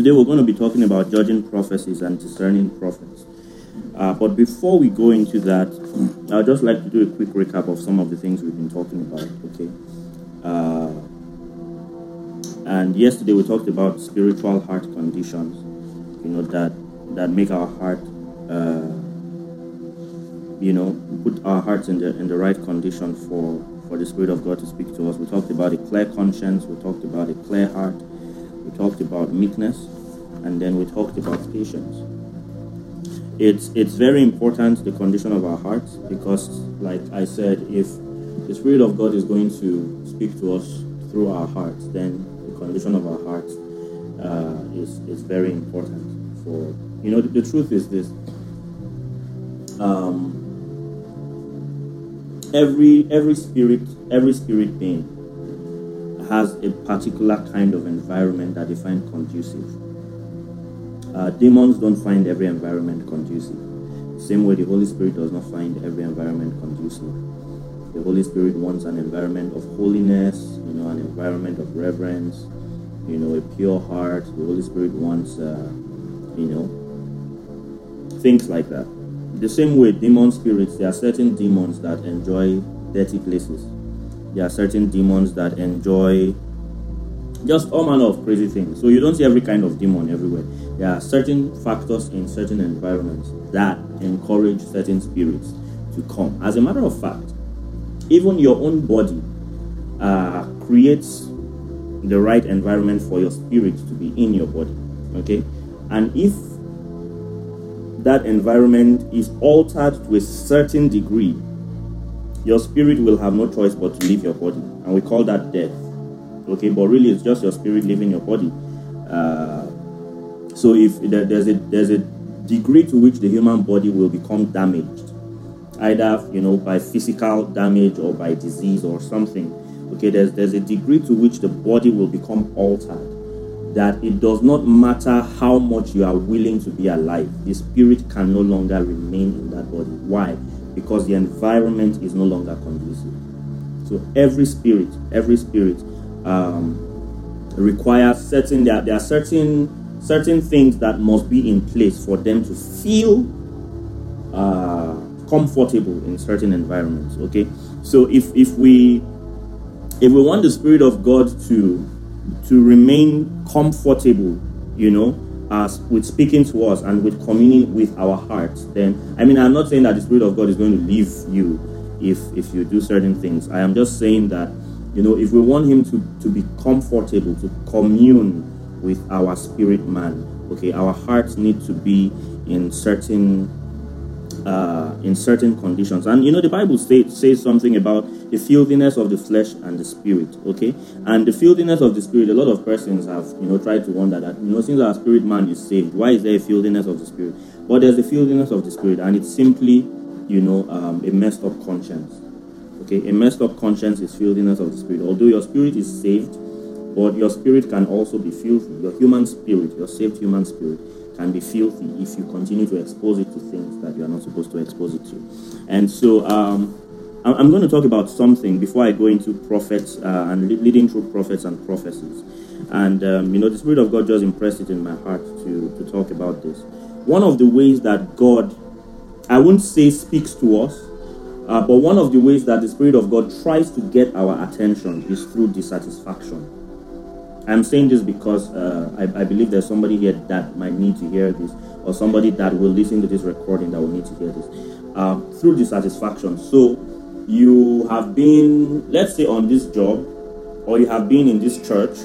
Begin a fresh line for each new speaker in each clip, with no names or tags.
Today we're going to be talking about judging prophecies and discerning prophets. Uh, but before we go into that, I'd just like to do a quick recap of some of the things we've been talking about. Okay. Uh, and yesterday we talked about spiritual heart conditions. You know that that make our heart, uh, you know, put our hearts in the in the right condition for for the Spirit of God to speak to us. We talked about a clear conscience. We talked about a clear heart we talked about meekness, and then we talked about patience. It's it's very important the condition of our hearts because, like I said, if the Spirit of God is going to speak to us through our hearts, then the condition of our hearts uh, is is very important. For you know, the, the truth is this. Um, every every spirit every spirit being has a particular kind of environment that they find conducive. Uh, demons don't find every environment conducive. Same way the Holy Spirit does not find every environment conducive. The Holy Spirit wants an environment of holiness, you know, an environment of reverence, you know, a pure heart. The Holy Spirit wants, uh, you know, things like that. The same way, demon spirits, there are certain demons that enjoy dirty places there are certain demons that enjoy just all manner of crazy things. So you don't see every kind of demon everywhere. There are certain factors in certain environments that encourage certain spirits to come. As a matter of fact, even your own body uh, creates the right environment for your spirit to be in your body. Okay, and if that environment is altered to a certain degree your spirit will have no choice but to leave your body, and we call that death. Okay, but really, it's just your spirit leaving your body. Uh, so if there's a there's a degree to which the human body will become damaged, either you know by physical damage or by disease or something. Okay, there's there's a degree to which the body will become altered. That it does not matter how much you are willing to be alive, the spirit can no longer remain in that body. Why? because the environment is no longer conducive. So every spirit, every spirit um, requires certain there, are- there are certain certain things that must be in place for them to feel uh, comfortable in certain environments. Okay, so if if we if we want the spirit of God to to remain comfortable, you know, us, with speaking to us, and with communing with our hearts, then I mean, I'm not saying that the Spirit of God is going to leave you if if you do certain things. I am just saying that you know if we want Him to to be comfortable to commune with our spirit man, okay, our hearts need to be in certain uh, in certain conditions. And you know, the Bible say, says something about the filthiness of the flesh and the spirit, okay? And the filthiness of the spirit, a lot of persons have, you know, tried to wonder that, you know, since our spirit man is saved, why is there a filthiness of the spirit? But there's a filthiness of the spirit, and it's simply, you know, um, a messed up conscience, okay? A messed up conscience is filthiness of the spirit. Although your spirit is saved, but your spirit can also be filthy. Your human spirit, your saved human spirit can be filthy if you continue to expose it to things that you are not supposed to expose it to. And so um, I'm going to talk about something before I go into prophets uh, and leading through prophets and prophecies. And, um, you know, the Spirit of God just impressed it in my heart to, to talk about this. One of the ways that God, I won't say speaks to us, uh, but one of the ways that the Spirit of God tries to get our attention is through dissatisfaction. I'm saying this because uh, I, I, believe there's somebody here that might need to hear this, or somebody that will listen to this recording that will need to hear this uh, through dissatisfaction. So, you have been, let's say, on this job, or you have been in this church,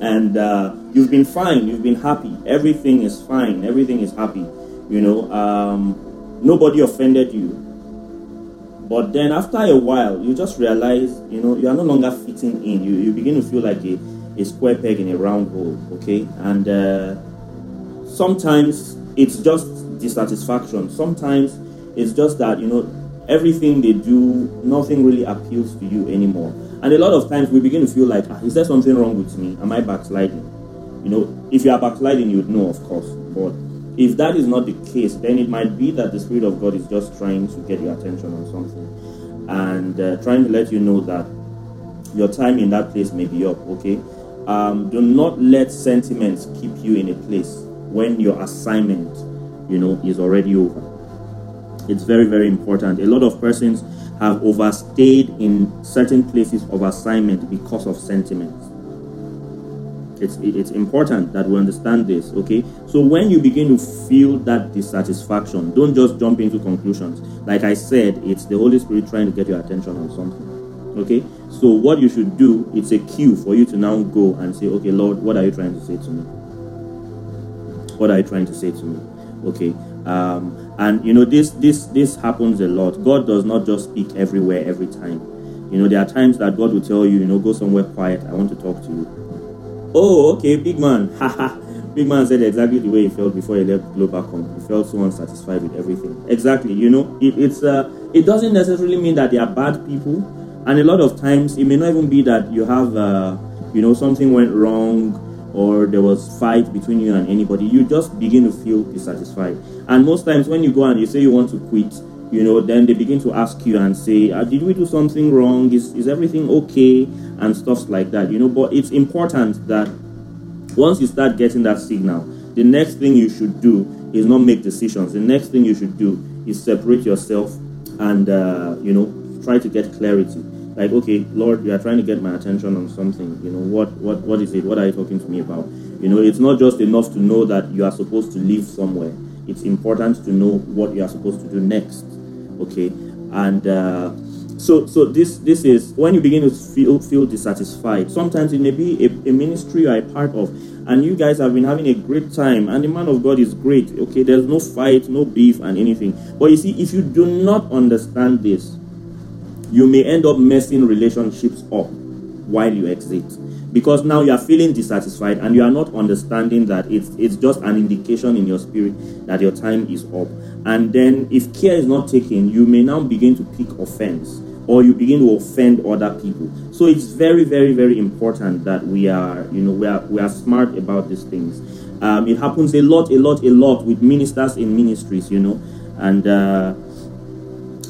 and uh, you've been fine, you've been happy, everything is fine, everything is happy, you know, um, nobody offended you. But then after a while, you just realize, you know, you are no longer fitting in. You, you begin to feel like a a square peg in a round hole, okay? And uh, sometimes it's just dissatisfaction. Sometimes it's just that, you know, everything they do, nothing really appeals to you anymore. And a lot of times we begin to feel like, ah, is there something wrong with me? Am I backsliding? You know, if you are backsliding, you'd know, of course. But if that is not the case, then it might be that the Spirit of God is just trying to get your attention on something and uh, trying to let you know that your time in that place may be up, okay? Um, do not let sentiments keep you in a place when your assignment, you know, is already over. It's very, very important. A lot of persons have overstayed in certain places of assignment because of sentiments. It's, it's important that we understand this, okay? So when you begin to feel that dissatisfaction, don't just jump into conclusions. Like I said, it's the Holy Spirit trying to get your attention on something Okay? So what you should do, it's a cue for you to now go and say, okay, Lord, what are you trying to say to me? What are you trying to say to me? Okay. Um, and you know this this this happens a lot. God does not just speak everywhere every time. You know there are times that God will tell you, you know, go somewhere quiet. I want to talk to you. Oh, okay, big man. Haha. big man said exactly the way he felt before he left Global Comp. He felt so unsatisfied with everything. Exactly. You know, it, it's uh, it doesn't necessarily mean that they are bad people and a lot of times, it may not even be that you have, uh, you know, something went wrong or there was fight between you and anybody. You just begin to feel dissatisfied. And most times, when you go and you say you want to quit, you know, then they begin to ask you and say, uh, "Did we do something wrong? Is is everything okay?" and stuff like that. You know, but it's important that once you start getting that signal, the next thing you should do is not make decisions. The next thing you should do is separate yourself and uh, you know try to get clarity like okay lord you are trying to get my attention on something you know what what what is it what are you talking to me about you know it's not just enough to know that you are supposed to live somewhere it's important to know what you are supposed to do next okay and uh, so so this this is when you begin to feel feel dissatisfied sometimes it may be a, a ministry or a part of and you guys have been having a great time and the man of god is great okay there's no fight no beef and anything but you see if you do not understand this you may end up messing relationships up while you exit because now you are feeling dissatisfied and you are not understanding that it's it's just an indication in your spirit that your time is up and then if care is not taken you may now begin to pick offense or you begin to offend other people so it's very very very important that we are you know we are we are smart about these things um, it happens a lot a lot a lot with ministers in ministries you know and uh,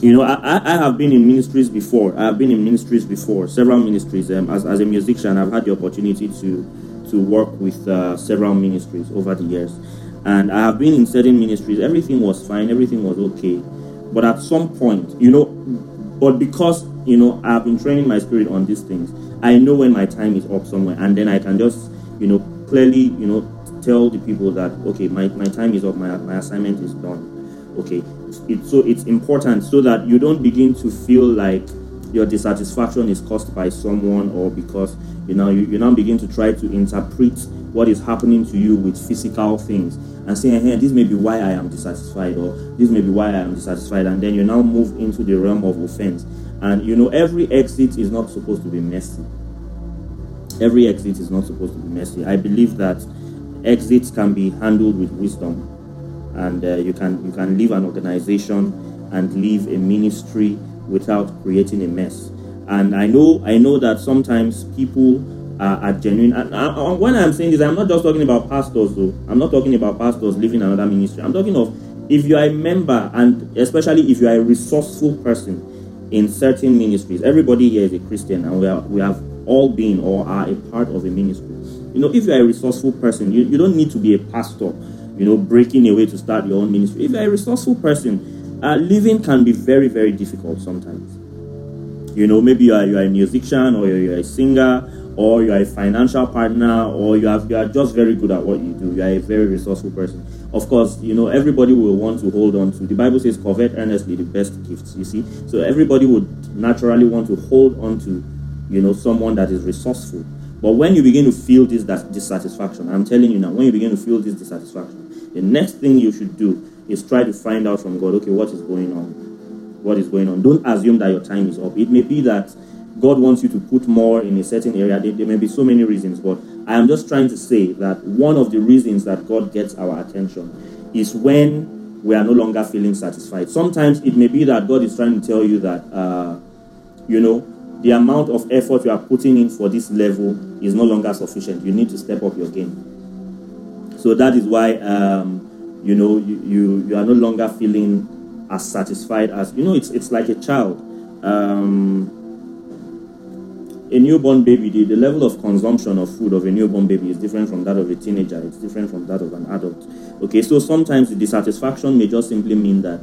you know, I, I have been in ministries before. I have been in ministries before, several ministries. Um, as, as a musician, I've had the opportunity to, to work with uh, several ministries over the years. And I have been in certain ministries. Everything was fine, everything was okay. But at some point, you know, but because, you know, I've been training my spirit on these things, I know when my time is up somewhere. And then I can just, you know, clearly, you know, tell the people that, okay, my, my time is up, my, my assignment is done. Okay, it's so it's important so that you don't begin to feel like your dissatisfaction is caused by someone or because you know you, you now begin to try to interpret what is happening to you with physical things and saying, hey this may be why i am dissatisfied or this may be why i am dissatisfied and then you now move into the realm of offense and you know every exit is not supposed to be messy every exit is not supposed to be messy i believe that exits can be handled with wisdom and uh, you can you can leave an organization and leave a ministry without creating a mess and i know i know that sometimes people are, are genuine and I, I, when i'm saying this i'm not just talking about pastors though i'm not talking about pastors leaving another ministry i'm talking of if you are a member and especially if you are a resourceful person in certain ministries everybody here is a christian and we, are, we have all been or are a part of a ministry you know if you are a resourceful person you, you don't need to be a pastor you know, breaking away to start your own ministry. If you're a resourceful person, uh, living can be very, very difficult sometimes. You know, maybe you are, you are a musician or you're a singer or you are a financial partner or you, have, you are just very good at what you do. You are a very resourceful person. Of course, you know, everybody will want to hold on to. The Bible says, covet earnestly the best gifts, you see. So everybody would naturally want to hold on to, you know, someone that is resourceful. But when you begin to feel this dissatisfaction, I'm telling you now, when you begin to feel this dissatisfaction, the next thing you should do is try to find out from God, okay, what is going on? What is going on? Don't assume that your time is up. It may be that God wants you to put more in a certain area. There, there may be so many reasons, but I am just trying to say that one of the reasons that God gets our attention is when we are no longer feeling satisfied. Sometimes it may be that God is trying to tell you that, uh, you know, the amount of effort you are putting in for this level is no longer sufficient. You need to step up your game. So that is why, um, you know, you, you, you, are no longer feeling as satisfied as, you know, it's, it's like a child. Um, a newborn baby, the, the, level of consumption of food of a newborn baby is different from that of a teenager. It's different from that of an adult. Okay, so sometimes the dissatisfaction may just simply mean that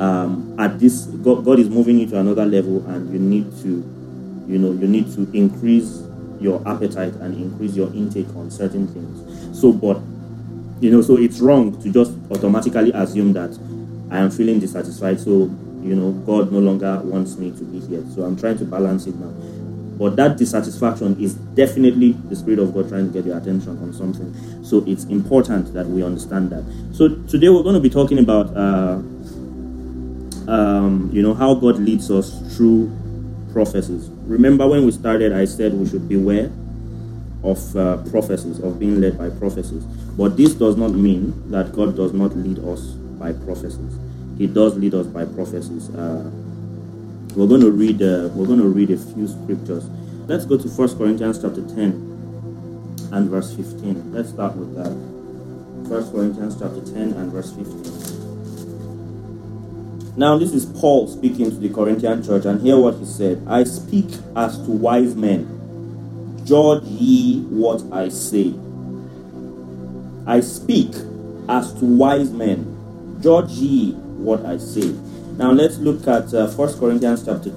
um, at this God, God, is moving you to another level, and you need to, you know, you need to increase your appetite and increase your intake on certain things. So, but you know, so it's wrong to just automatically assume that I am feeling dissatisfied. So, you know, God no longer wants me to be here. So I'm trying to balance it now. But that dissatisfaction is definitely the Spirit of God trying to get your attention on something. So it's important that we understand that. So today we're going to be talking about, uh, um, you know, how God leads us through prophecies. Remember when we started, I said we should beware of uh, prophecies, of being led by prophecies. But this does not mean that God does not lead us by prophecies. He does lead us by prophecies. Uh, we're going to read. Uh, we're going to read a few scriptures. Let's go to First Corinthians chapter ten and verse fifteen. Let's start with that. First Corinthians chapter ten and verse fifteen. Now this is Paul speaking to the Corinthian church, and hear what he said. I speak as to wise men judge ye what I say. I speak as to wise men, judge ye what I say. Now let's look at uh, 1 Corinthians chapter 2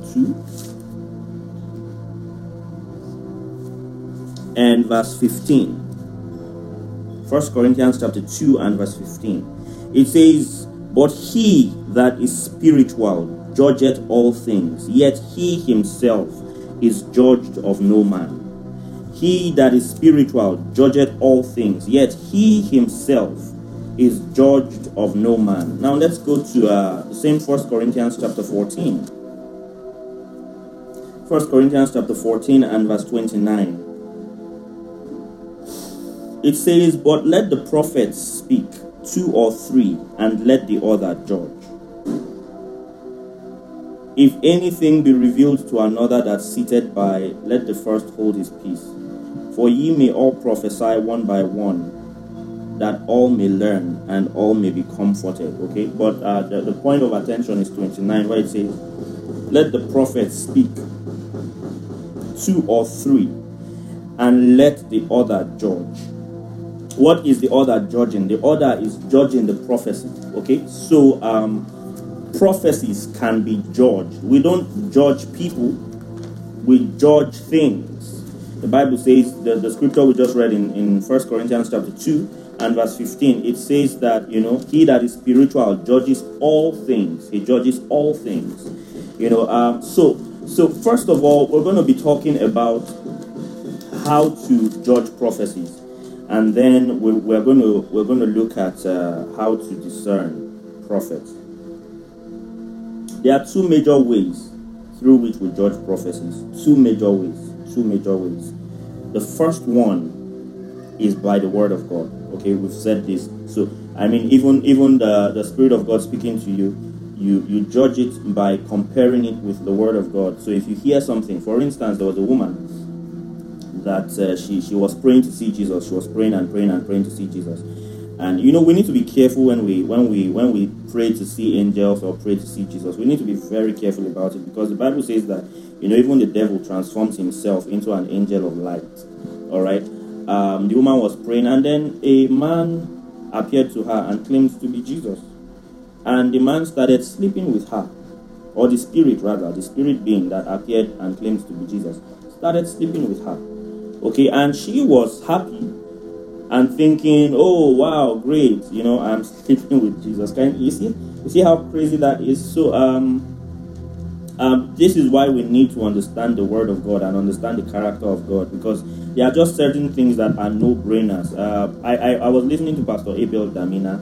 and verse 15. 1 Corinthians chapter 2 and verse 15. It says, But he that is spiritual judgeth all things, yet he himself is judged of no man. He that is spiritual judgeth all things, yet he himself is judged of no man. Now let's go to uh, the same First Corinthians chapter 14. First Corinthians chapter 14 and verse 29. It says, But let the prophets speak, two or three, and let the other judge. If anything be revealed to another that's seated by, let the first hold his peace for ye may all prophesy one by one, that all may learn and all may be comforted. Okay, but uh, the, the point of attention is 29, where it says, Let the prophet speak two or three, and let the other judge. What is the other judging? The other is judging the prophecy. Okay, so um, prophecies can be judged. We don't judge people, we judge things. The Bible says, the, the scripture we just read in, in 1 Corinthians chapter 2 and verse 15, it says that, you know, he that is spiritual judges all things. He judges all things. You know, um, so, so first of all, we're going to be talking about how to judge prophecies. And then we, we're, going to, we're going to look at uh, how to discern prophets. There are two major ways through which we judge prophecies. Two major ways two major ways. The first one is by the word of God. Okay, we've said this. So I mean, even even the the spirit of God speaking to you, you you judge it by comparing it with the word of God. So if you hear something, for instance, there was a woman that uh, she she was praying to see Jesus. She was praying and praying and praying to see Jesus. And you know, we need to be careful when we when we when we pray to see angels or pray to see Jesus. We need to be very careful about it because the Bible says that you know, even the devil transforms himself into an angel of light. All right. Um, the woman was praying, and then a man appeared to her and claimed to be Jesus. And the man started sleeping with her, or the spirit rather, the spirit being that appeared and claimed to be Jesus, started sleeping with her. Okay, and she was happy and thinking, "Oh wow, great! You know, I'm sleeping with Jesus." Can you see? You see how crazy that is? So um um, this is why we need to understand the Word of God and understand the character of God because there are just certain things that are no brainers. Uh, I, I, I, was listening to Pastor Abel Damina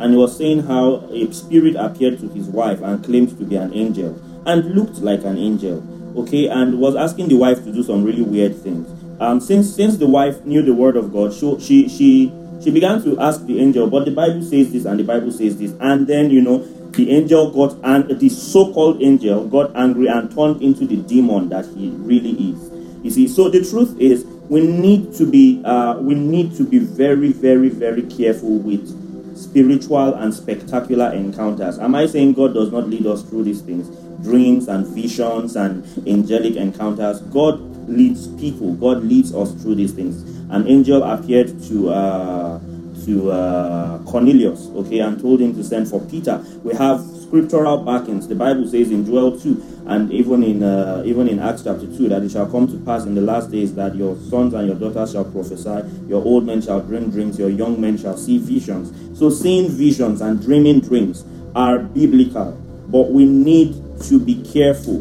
and he was saying how a spirit appeared to his wife and claimed to be an angel and looked like an angel, okay, and was asking the wife to do some really weird things. Um, since since the wife knew the Word of God, she, she, she she began to ask the angel, but the Bible says this and the Bible says this. And then, you know, the angel got and the so-called angel got angry and turned into the demon that he really is. You see, so the truth is we need to be uh, we need to be very, very, very careful with spiritual and spectacular encounters. Am I saying God does not lead us through these things? Dreams and visions and angelic encounters. God leads people. God leads us through these things. An angel appeared to uh, to uh, Cornelius, okay, and told him to send for Peter. We have scriptural backings. The Bible says in Joel 2 and even in uh, even in Acts chapter 2 that it shall come to pass in the last days that your sons and your daughters shall prophesy, your old men shall dream dreams, your young men shall see visions. So seeing visions and dreaming dreams are biblical, but we need to be careful.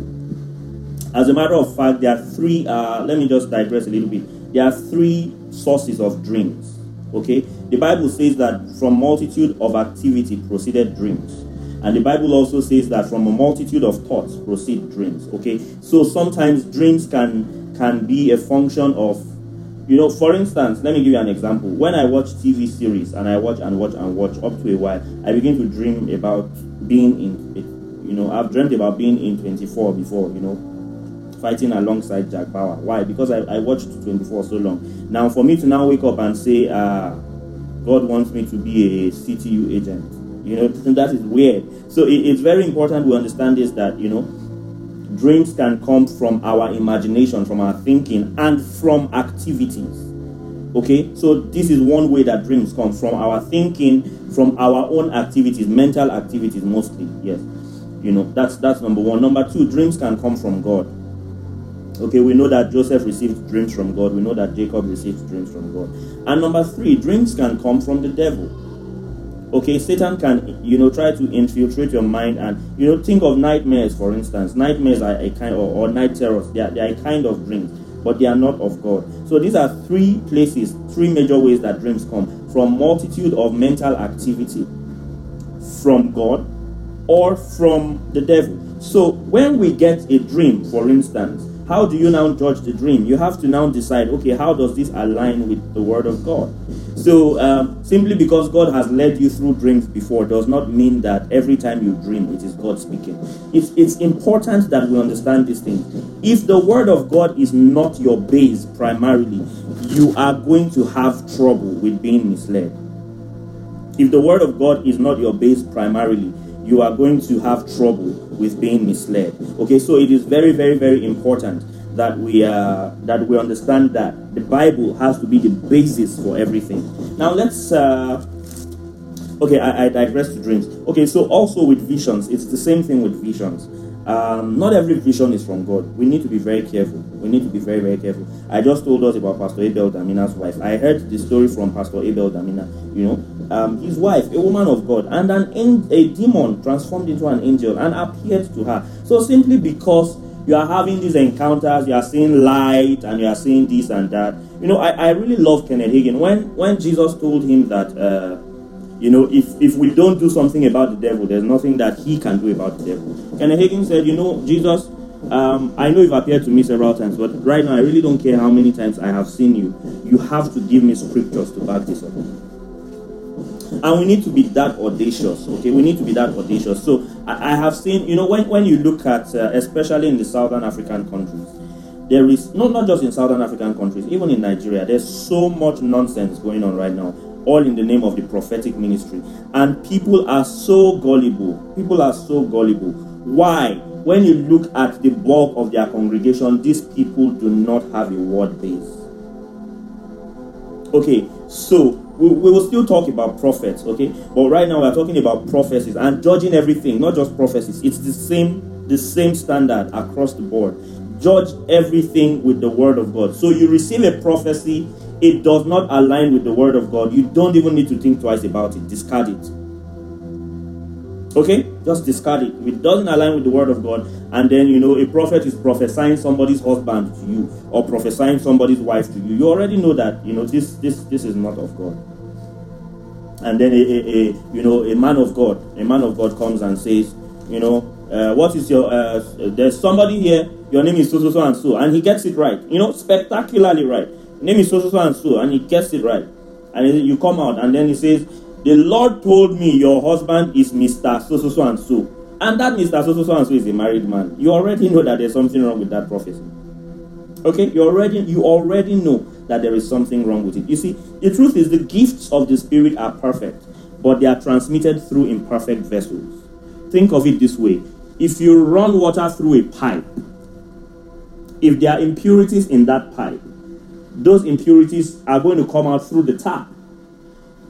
As a matter of fact, there are three, uh, let me just digress a little bit. There are three sources of dreams. Okay, the Bible says that from multitude of activity proceeded dreams. And the Bible also says that from a multitude of thoughts proceed dreams. Okay, so sometimes dreams can can be a function of, you know, for instance, let me give you an example. When I watch TV series and I watch and watch and watch up to a while, I begin to dream about being in, you know, I've dreamt about being in 24 before, you know, fighting alongside Jack Bauer. Why? Because I, I watched 24 so long. Now for me to now wake up and say, Uh, God wants me to be a CTU agent. You know, that is weird. So it, it's very important we understand this that, you know, dreams can come from our imagination, from our thinking, and from activities. Okay, so this is one way that dreams come from our thinking, from our own activities, mental activities mostly. Yes, you know, that's that's number one. Number two, dreams can come from God. Okay, we know that Joseph received dreams from God. We know that Jacob received dreams from God. And number three, dreams can come from the devil. Okay, Satan can, you know, try to infiltrate your mind and, you know, think of nightmares, for instance. Nightmares are a kind, or, or night terrors, they are, they are a kind of dreams, but they are not of God. So these are three places, three major ways that dreams come from multitude of mental activity from God or from the devil. So when we get a dream, for instance, how do you now judge the dream? You have to now decide, okay, how does this align with the Word of God? So, um, simply because God has led you through dreams before does not mean that every time you dream, it is God speaking. It's, it's important that we understand these things. If the Word of God is not your base primarily, you are going to have trouble with being misled. If the Word of God is not your base primarily, you are going to have trouble with being misled. Okay, so it is very, very, very important that we uh, that we understand that the Bible has to be the basis for everything. Now let's. Uh, okay, I, I digress to dreams. Okay, so also with visions, it's the same thing with visions. Um, not every vision is from God. We need to be very careful. We need to be very, very careful. I just told us about Pastor Abel Damina's wife. I heard the story from Pastor Abel Damina. You know, um, his wife, a woman of God, and an in, a demon transformed into an angel and appeared to her. So simply because you are having these encounters, you are seeing light, and you are seeing this and that. You know, I, I really love Kenneth Hagin. When when Jesus told him that, uh, you know, if if we don't do something about the devil, there's nothing that he can do about the devil. Kenneth Hagin said, you know, Jesus. Um, I know you've appeared to me several times, but right now I really don't care how many times I have seen you. You have to give me scriptures to back this up. And we need to be that audacious, okay? We need to be that audacious. So I, I have seen, you know, when, when you look at, uh, especially in the Southern African countries, there is, not, not just in Southern African countries, even in Nigeria, there's so much nonsense going on right now, all in the name of the prophetic ministry. And people are so gullible. People are so gullible. Why? When you look at the bulk of their congregation, these people do not have a word base. Okay, so we, we will still talk about prophets, okay? But right now we're talking about prophecies and judging everything, not just prophecies. It's the same the same standard across the board. Judge everything with the word of God. So you receive a prophecy, it does not align with the word of God. You don't even need to think twice about it. Discard it. Okay? Just discard it. If it doesn't align with the word of God, and then you know a prophet is prophesying somebody's husband to you or prophesying somebody's wife to you. You already know that, you know, this this this is not of God. And then a, a, a you know a man of God, a man of God comes and says, you know, uh, what is your uh, uh there's somebody here, your name is so so so and so, and he gets it right, you know, spectacularly right. Name is so so so and so, and he gets it right. And you come out, and then he says, the Lord told me your husband is Mr. So so so and so. And that Mr. So so so and so is a married man. You already know that there's something wrong with that prophecy. Okay, you already you already know that there is something wrong with it. You see, the truth is the gifts of the spirit are perfect, but they are transmitted through imperfect vessels. Think of it this way. If you run water through a pipe, if there are impurities in that pipe, those impurities are going to come out through the tap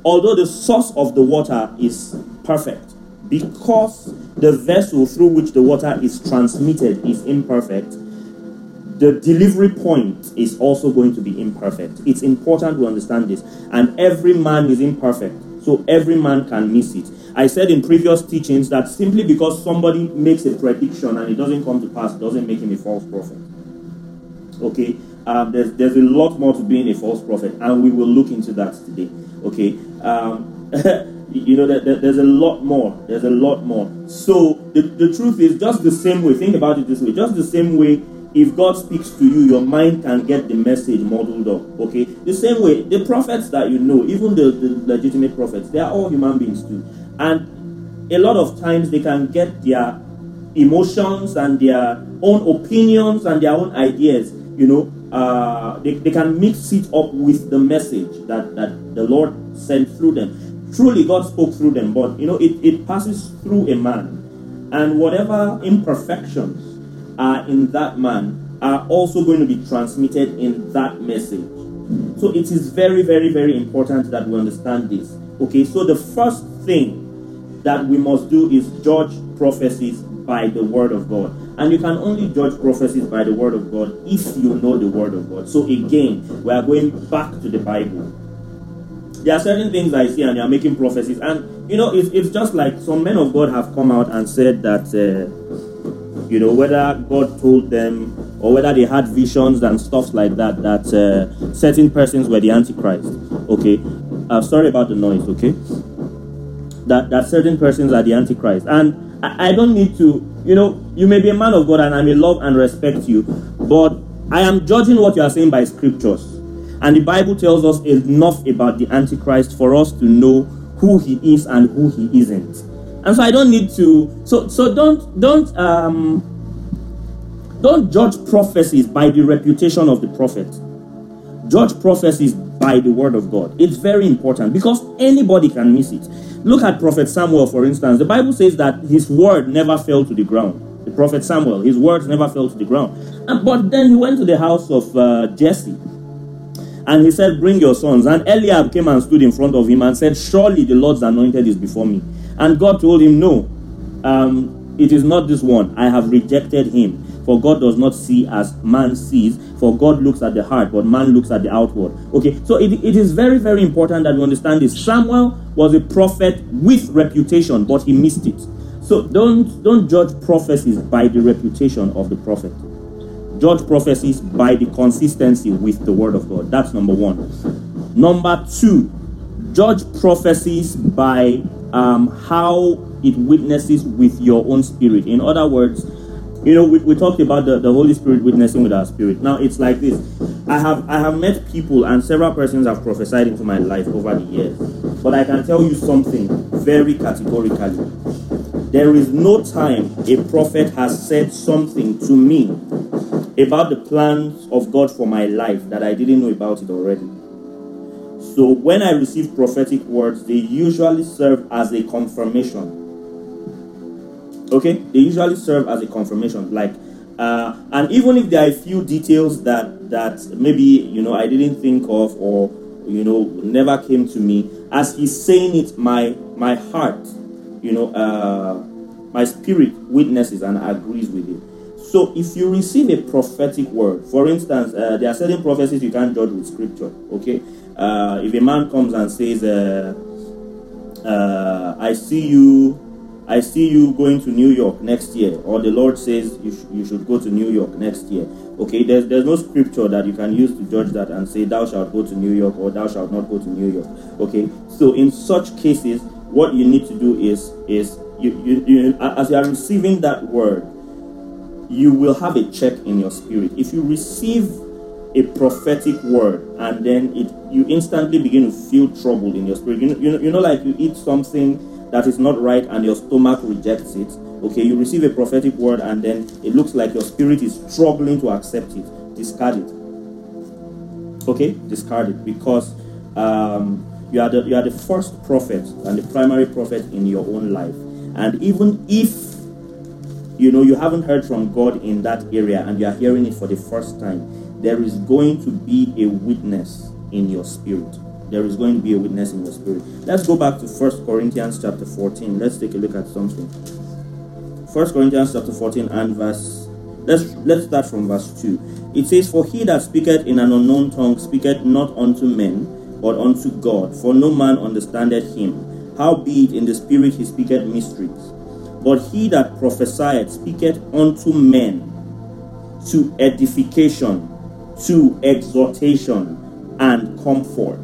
although the source of the water is perfect, because the vessel through which the water is transmitted is imperfect, the delivery point is also going to be imperfect. It's important to understand this. And every man is imperfect, so every man can miss it. I said in previous teachings that simply because somebody makes a prediction and it doesn't come to pass, doesn't make him a false prophet. Okay? Um, there's, there's a lot more to being a false prophet, and we will look into that today. Okay. Um, you know, that there's a lot more. There's a lot more. So the, the truth is just the same way. Think about it this way. Just the same way if God speaks to you, your mind can get the message modeled up. Okay? The same way, the prophets that you know, even the, the legitimate prophets, they are all human beings too. And a lot of times they can get their emotions and their own opinions and their own ideas, you know, uh, they, they can mix it up with the message that, that the Lord sent through them. Truly, God spoke through them, but you know, it, it passes through a man. And whatever imperfections are in that man are also going to be transmitted in that message. So it is very, very, very important that we understand this. Okay, so the first thing that we must do is judge prophecies by the word of God. And you can only judge prophecies by the word of God if you know the word of God. So again, we are going back to the Bible. There are certain things I see and they are making prophecies. And, you know, it's, it's just like some men of God have come out and said that, uh, you know, whether God told them or whether they had visions and stuff like that that uh, certain persons were the antichrist okay uh, sorry about the noise okay that that certain persons are the antichrist and I, I don't need to, you know, you may be a man of God and I may love and respect you, but I am judging what you are saying by scriptures. And the Bible tells us enough about the Antichrist for us to know who he is and who he isn't. And so I don't need to so so don't don't um don't judge prophecies by the reputation of the prophet. Judge prophecies by the word of God. It's very important because anybody can miss it. Look at Prophet Samuel, for instance. The Bible says that his word never fell to the ground. The Prophet Samuel, his words never fell to the ground. but then he went to the house of uh, Jesse and he said, Bring your sons. And Eliab came and stood in front of him and said, Surely the Lord's anointed is before me. And God told him, No, um, it is not this one. I have rejected him. For God does not see as man sees, for God looks at the heart, but man looks at the outward. Okay, so it, it is very, very important that we understand this. Samuel was a prophet with reputation, but he missed it. So don't don't judge prophecies by the reputation of the prophet. Judge prophecies by the consistency with the word of God. That's number one. Number two, judge prophecies by um, how it witnesses with your own spirit. In other words, you know, we, we talked about the, the Holy Spirit witnessing with our spirit. Now it's like this. I have I have met people and several persons have prophesied into my life over the years. But I can tell you something very categorically. There is no time a prophet has said something to me about the plans of God for my life that I didn't know about it already. So when I receive prophetic words, they usually serve as a confirmation Okay, they usually serve as a confirmation, like, uh, and even if there are a few details that that maybe you know I didn't think of or you know never came to me, as he's saying it, my my heart, you know, uh, my spirit witnesses and agrees with it. So if you receive a prophetic word, for instance, uh, there are certain prophecies you can't judge with scripture. Okay, uh, if a man comes and says, uh, uh "I see you," I see you going to New York next year, or the Lord says you, sh- you should go to New York next year. Okay, there's, there's no scripture that you can use to judge that and say, Thou shalt go to New York, or Thou shalt not go to New York. Okay, so in such cases, what you need to do is, is you, you, you, as you are receiving that word, you will have a check in your spirit. If you receive a prophetic word and then it you instantly begin to feel trouble in your spirit, you know, you know, you know like you eat something that is not right and your stomach rejects it, okay, you receive a prophetic word and then it looks like your spirit is struggling to accept it, discard it. Okay, discard it because um, you, are the, you are the first prophet and the primary prophet in your own life. And even if you know you haven't heard from God in that area and you are hearing it for the first time, there is going to be a witness in your spirit there is going to be a witness in your spirit. Let's go back to 1 Corinthians chapter 14. Let's take a look at something. 1 Corinthians chapter 14 and verse let's let's start from verse 2. It says, For he that speaketh in an unknown tongue speaketh not unto men, but unto God, for no man understandeth him. Howbeit in the spirit he speaketh mysteries. But he that prophesieth speaketh unto men to edification, to exhortation, and comfort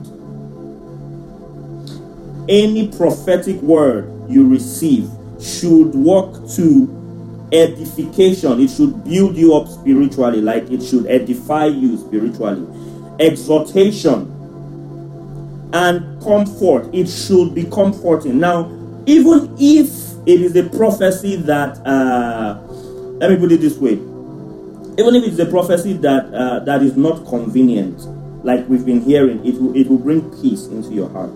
any prophetic word you receive should work to edification. It should build you up spiritually, like it should edify you spiritually. Exhortation and comfort. It should be comforting. Now, even if it is a prophecy that, uh, let me put it this way, even if it's a prophecy that uh, that is not convenient, like we've been hearing, it will it will bring peace into your heart.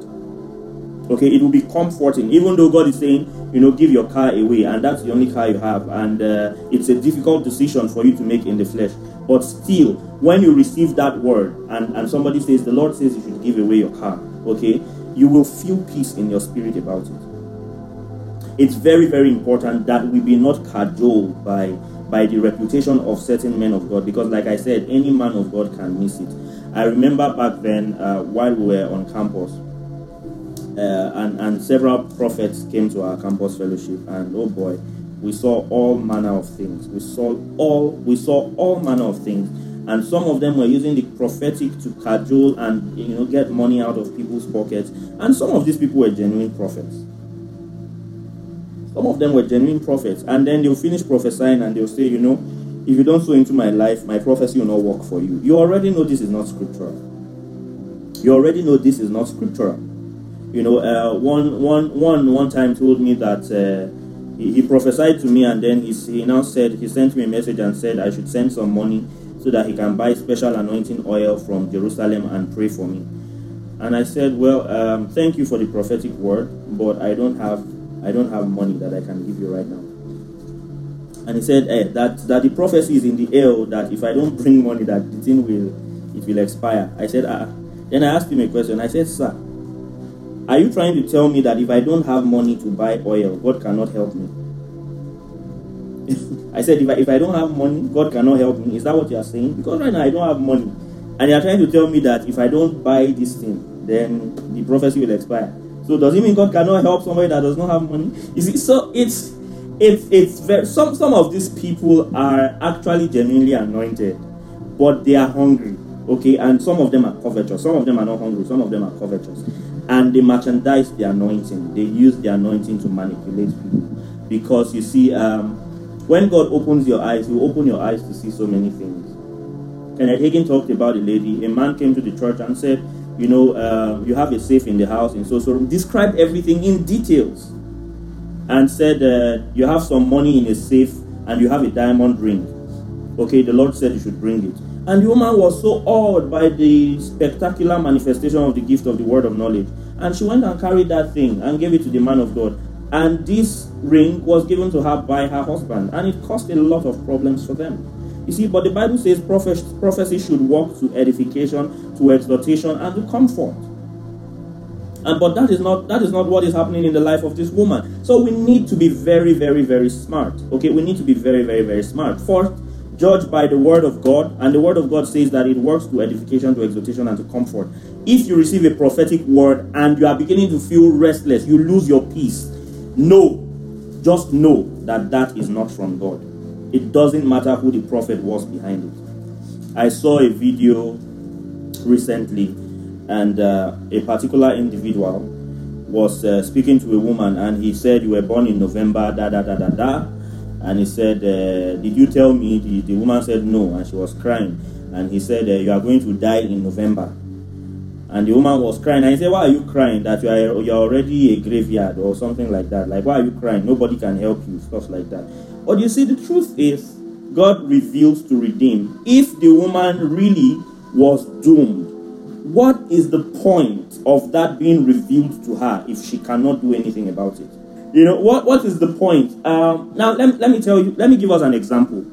Okay, it will be comforting, even though God is saying, you know, give your car away, and that's the only car you have, and uh, it's a difficult decision for you to make in the flesh. But still, when you receive that word, and, and somebody says, the Lord says you should give away your car, okay, you will feel peace in your spirit about it. It's very, very important that we be not cajoled by by the reputation of certain men of God, because, like I said, any man of God can miss it. I remember back then uh, while we were on campus, uh, and, and several prophets came to our campus fellowship, and oh boy, we saw all manner of things. We saw all we saw all manner of things, and some of them were using the prophetic to cajole and you know get money out of people's pockets. And some of these people were genuine prophets. Some of them were genuine prophets, and then they'll finish prophesying and they'll say, you know, if you don't sow into my life, my prophecy will not work for you. You already know this is not scriptural. You already know this is not scriptural. You know, uh, one, one, one, one time told me that uh, he, he, prophesied to me, and then he, he now said, he sent me a message and said I should send some money so that he can buy special anointing oil from Jerusalem and pray for me. And I said, well, um, thank you for the prophetic word, but I don't have, I don't have money that I can give you right now and he said eh, that that the prophecy is in the air that if I don't bring money that the thing will it will expire. I said ah. ah. Then I asked him a question. I said sir, are you trying to tell me that if I don't have money to buy oil, God cannot help me? I said, if I, if I don't have money, God cannot help me. Is that what you are saying? Because right now I don't have money. And you are trying to tell me that if I don't buy this thing, then the prophecy will expire. So does it mean God cannot help somebody that does not have money? You see, so it's it's it's very some some of these people are actually genuinely anointed, but they are hungry. Okay, and some of them are covetous, some of them are not hungry, some of them are covetous. And they merchandise the anointing. They use the anointing to manipulate people. Because you see, um, when God opens your eyes, you open your eyes to see so many things. Kenneth Hagin talked about a lady. A man came to the church and said, You know, uh, you have a safe in the house in so so Described everything in details and said, uh, You have some money in a safe and you have a diamond ring. Okay, the Lord said you should bring it. And the woman was so awed by the spectacular manifestation of the gift of the word of knowledge. And she went and carried that thing and gave it to the man of God. And this ring was given to her by her husband. And it caused a lot of problems for them. You see, but the Bible says prophecy should work to edification, to exhortation, and to comfort. And but that is not that is not what is happening in the life of this woman. So we need to be very, very, very smart. Okay, we need to be very, very, very smart. First, judge by the word of God, and the word of God says that it works to edification, to exhortation, and to comfort. If you receive a prophetic word and you are beginning to feel restless, you lose your peace. No, just know that that is not from God. It doesn't matter who the prophet was behind it. I saw a video recently, and uh, a particular individual was uh, speaking to a woman, and he said, "You were born in November, da da da da da." and he said, uh, Did you tell me? The, the, woman said, No, and she was crying. And he said, uh, You are going to die in November. And the woman was crying. And he said, Why are you crying? That you are you're already a graveyard or something like that. Like, why are you crying? Nobody can help you, stuff like that. But you see, the truth is, God reveals to redeem. If the woman really was doomed, what is the point of that being revealed to her if she cannot do anything about it? You know, what, what is the point? Um, now, let, let me tell you, let me give us an example.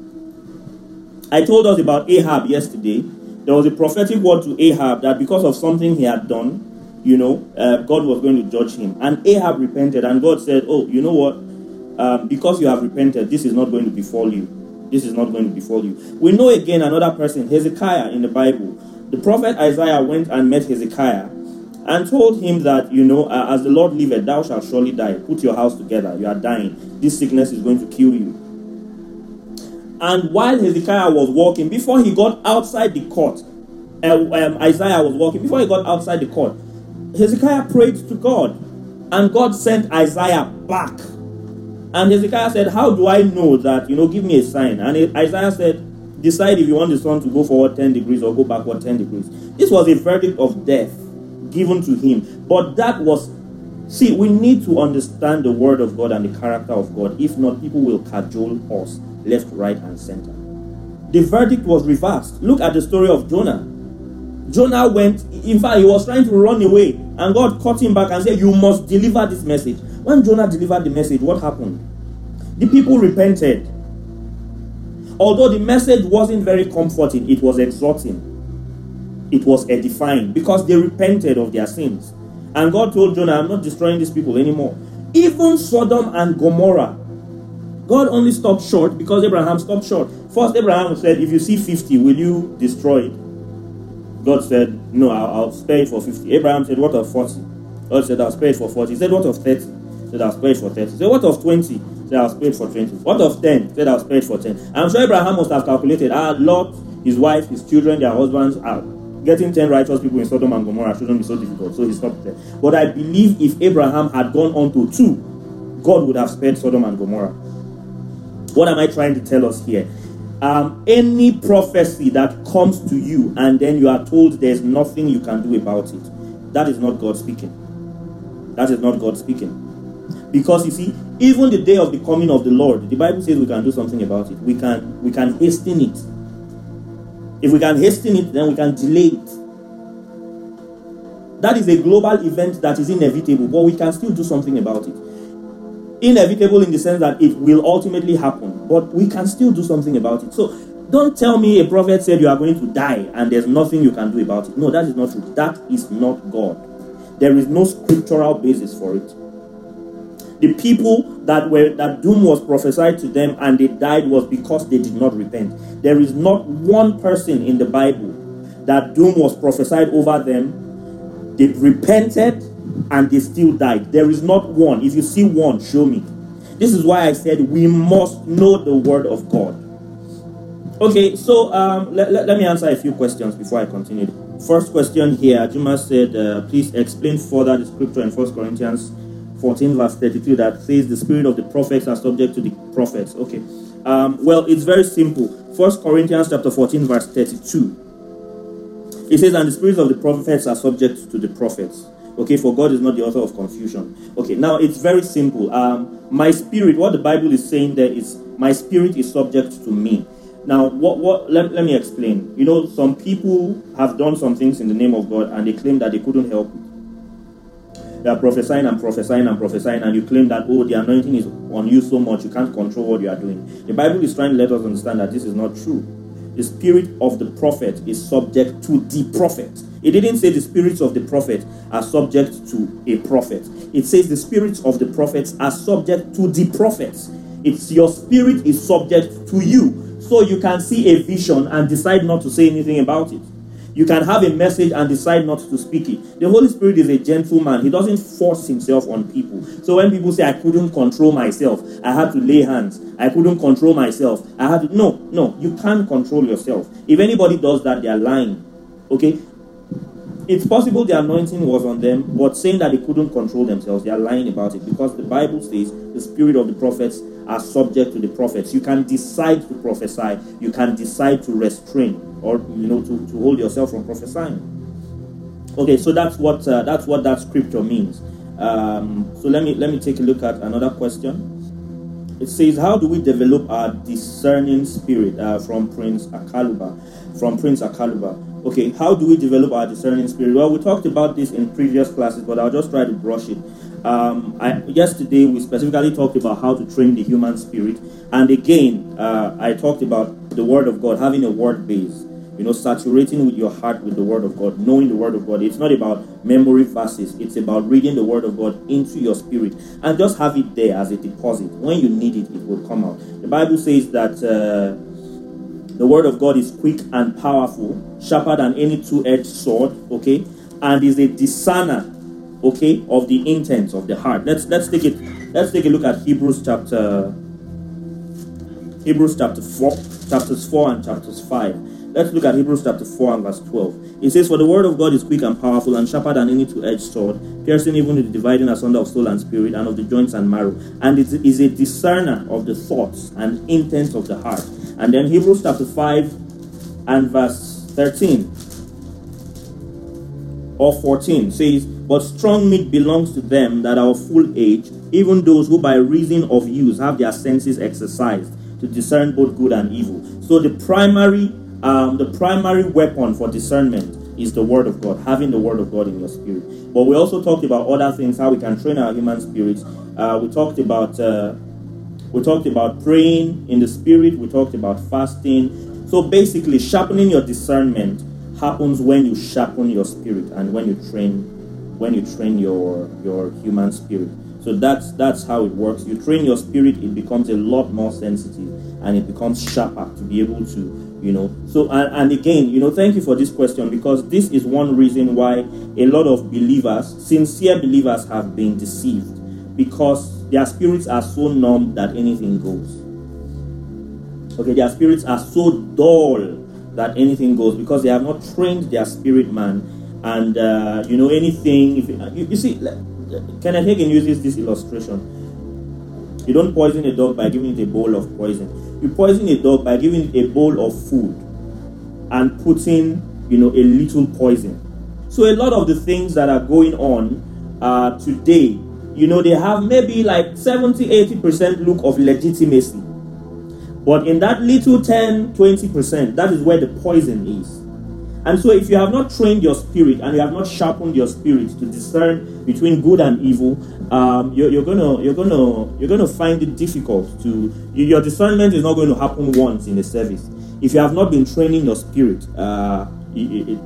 I told us about Ahab yesterday. There was a prophetic word to Ahab that because of something he had done, you know, uh, God was going to judge him. And Ahab repented, and God said, Oh, you know what? Um, because you have repented, this is not going to befall you. This is not going to befall you. We know again another person, Hezekiah, in the Bible. The prophet Isaiah went and met Hezekiah and told him that, you know, uh, as the Lord liveth, thou shalt surely die. Put your house together. You are dying. This sickness is going to kill you. And while Hezekiah was walking, before he got outside the court, uh, um, Isaiah was walking, before he got outside the court, Hezekiah prayed to God. And God sent Isaiah back. And Hezekiah said, How do I know that? You know, give me a sign. And Isaiah said, Decide if you want the sun to go forward 10 degrees or go backward 10 degrees. This was a verdict of death given to him. But that was, see, we need to understand the word of God and the character of God. If not, people will cajole us left, right, and center. The verdict was reversed. Look at the story of Jonah. Jonah went, in fact, he was trying to run away, and God caught him back and said, You must deliver this message. When Jonah delivered the message, what happened? The people repented. Although the message wasn't very comforting, it was exhorting it was edifying because they repented of their sins. And God told Jonah, I'm not destroying these people anymore. Even Sodom and Gomorrah, God only stopped short because Abraham stopped short. First, Abraham said, If you see 50, will you destroy it? God said, No, I'll, I'll spare it for 50. Abraham said, What of 40? God said, I'll spare it for 40. He said, What of 30? He said, I'll spare it for 30. He said, What of 20? He said, I'll spare it for 20. What of 10? He said, I'll spare it for 10. I'm sure Abraham must have calculated, Ah, Lot, his wife, his children, their husbands, out getting 10 righteous people in Sodom and Gomorrah shouldn't be so difficult. So he stopped there. But I believe if Abraham had gone on to two, God would have spared Sodom and Gomorrah. What am I trying to tell us here? Um, any prophecy that comes to you and then you are told there's nothing you can do about it, that is not God speaking. That is not God speaking. Because you see, even the day of the coming of the Lord, the Bible says we can do something about it. We can we can hasten it if we can hasten it, then we can delay it. That is a global event that is inevitable, but we can still do something about it. Inevitable in the sense that it will ultimately happen, but we can still do something about it. So don't tell me a prophet said you are going to die and there's nothing you can do about it. No, that is not true. That is not God. There is no scriptural basis for it. The people that were that doom was prophesied to them and they died was because they did not repent. There is not one person in the Bible that doom was prophesied over them. They repented and they still died. There is not one. If you see one, show me. This is why I said we must know the word of God. Okay, so um, let, let, let, me answer a few questions before I continue. First question here, Juma said, uh, please explain further the scripture in First Corinthians 14, verse 32, that says the spirit of the prophets are subject to the prophets. Okay. Um, well, it's very simple. First Corinthians chapter 14, verse 32. It says, And the spirits of the prophets are subject to the prophets. Okay, for God is not the author of confusion. Okay, now it's very simple. Um, my spirit, what the Bible is saying there is, my spirit is subject to me. Now, what, what, let, let me explain. You know, some people have done some things in the name of God and they claim that they couldn't help they are prophesying and prophesying and prophesying, and you claim that, oh, the anointing is on you so much, you can't control what you are doing. The Bible is trying to let us understand that this is not true. The spirit of the prophet is subject to the prophet. It didn't say the spirits of the prophet are subject to a prophet. It says the spirits of the prophets are subject to the prophets. It's your spirit is subject to you. So you can see a vision and decide not to say anything about it. You can have a message and decide not to speak it. The Holy Spirit is a gentleman, He doesn't force Himself on people. So when people say, I couldn't control myself, I had to lay hands, I couldn't control myself, I had to. No, no, you can't control yourself. If anybody does that, they are lying. Okay? It's possible the anointing was on them, but saying that they couldn't control themselves, they are lying about it because the Bible says the spirit of the prophets are subject to the prophets. You can decide to prophesy. You can decide to restrain or you know to, to hold yourself from prophesying. Okay, so that's what uh, that's what that scripture means. Um, so let me let me take a look at another question. It says, "How do we develop our discerning spirit?" Uh, from Prince Akaluba. From Prince Akaluba. Okay, how do we develop our discerning spirit? Well, we talked about this in previous classes, but I'll just try to brush it. Um, I, yesterday, we specifically talked about how to train the human spirit. And again, uh, I talked about the Word of God, having a word base, you know, saturating with your heart with the Word of God, knowing the Word of God. It's not about memory verses, it's about reading the Word of God into your spirit and just have it there as a deposit. When you need it, it will come out. The Bible says that. Uh, the word of God is quick and powerful, sharper than any two edged sword, okay? And is a discerner okay, of the intents of the heart. Let's let's take it. Let's take a look at Hebrews chapter Hebrews chapter four, chapters four and chapters five. Let's look at Hebrews chapter 4 and verse 12. It says, For the word of God is quick and powerful and sharper than any two edged sword, piercing even to the dividing asunder of soul and spirit and of the joints and marrow, and it is a discerner of the thoughts and intents of the heart. And then Hebrews chapter 5 and verse 13 or 14 says, But strong meat belongs to them that are of full age, even those who by reason of use have their senses exercised to discern both good and evil. So the primary um, the primary weapon for discernment is the word of God, having the word of God in your spirit. But we also talked about other things, how we can train our human spirits. Uh, we talked about uh, we talked about praying in the spirit. We talked about fasting. So basically, sharpening your discernment happens when you sharpen your spirit and when you train when you train your your human spirit. So that's that's how it works. You train your spirit, it becomes a lot more sensitive and it becomes sharper to be able to, you know. So and, and again, you know, thank you for this question because this is one reason why a lot of believers, sincere believers, have been deceived because their spirits are so numb that anything goes. Okay, their spirits are so dull that anything goes because they have not trained their spirit man. And uh, you know, anything, if uh, you, you, see, Kenneth Hagin uses this illustration. You don't poison a dog by giving it a bowl of poison. You poison a dog by giving it a bowl of food and putting, you know, a little poison. So a lot of the things that are going on uh, today, you know, they have maybe like 70, 80% look of legitimacy but in that little 10, 20%, that is where the poison is. And so, if you have not trained your spirit and you have not sharpened your spirit to discern between good and evil, um, you're, you're, gonna you're gonna you're gonna find it difficult to your discernment is not going to happen once in a service. If you have not been training your spirit, uh, it, it,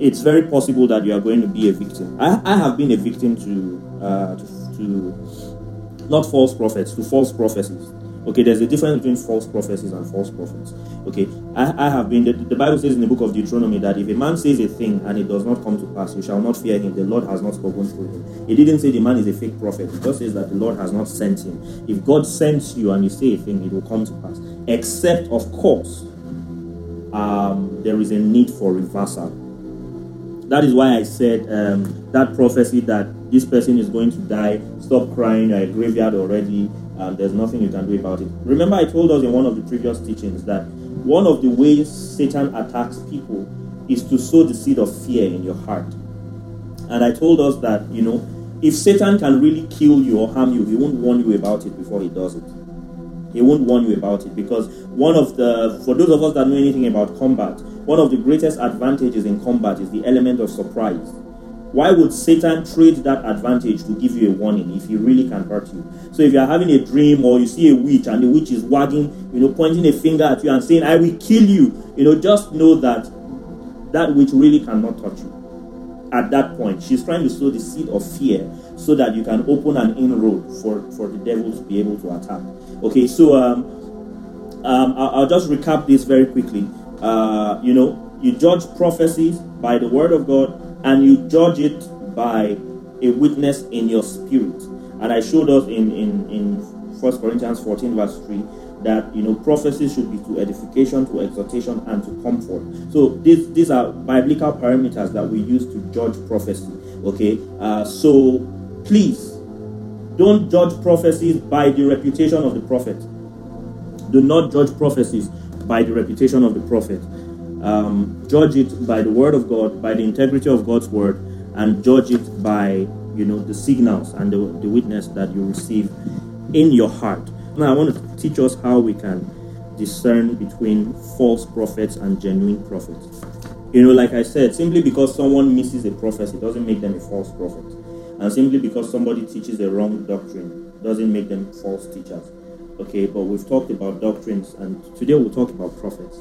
it's very possible that you are going to be a victim. I, I have been a victim to, uh, to, to not false prophets to false prophecies. Okay, there's a difference between false prophecies and false prophets. Okay, I, I have been, the, the, Bible says in the book of Deuteronomy that if a man says a thing and it does not come to pass, you shall not fear him. The Lord has not spoken through him. It didn't say the man is a fake prophet, it just says that the Lord has not sent him. If God sends you and you say a thing, it will come to pass. Except, of course, um, there is a need for reversal. That is why I said um, that prophecy that this person is going to die, stop crying, you're a graveyard already and there's nothing you can do about it. Remember, I told us in one of the previous teachings that one of the ways Satan attacks people is to sow the seed of fear in your heart. And I told us that, you know, if Satan can really kill you or harm you, he won't warn you about it before he does it. He won't warn you about it because one of the, for those of us that know anything about combat, one of the greatest advantages in combat is the element of surprise why would Satan trade that advantage to give you a warning if he really can hurt you? So if you are having a dream or you see a witch and the witch is wagging, you know, pointing a finger at you and saying, I will kill you, you know, just know that that witch really cannot touch you. At that point, she's trying to sow the seed of fear so that you can open an inroad for, for the devil to be able to attack. Okay, so um, um, I'll, I'll just recap this very quickly. Uh, you know, you judge prophecies by the word of God and you judge it by a witness in your spirit. And I showed us in, in, in 1 Corinthians 14, verse 3, that you know prophecy should be to edification, to exhortation, and to comfort. So these these are biblical parameters that we use to judge prophecy. Okay, uh, so please don't judge prophecies by the reputation of the prophet. Do not judge prophecies by the reputation of the prophet um, judge it by the word of God, by the integrity of God's word, and judge it by you know the signals and the, the witness that you receive in your heart. Now I want to teach us how we can discern between false prophets and genuine prophets. You know, like I said, simply because someone misses a prophecy doesn't make them a false prophet. And simply because somebody teaches a wrong doctrine doesn't make them false teachers. Okay, but we've talked about doctrines and today we'll talk about prophets.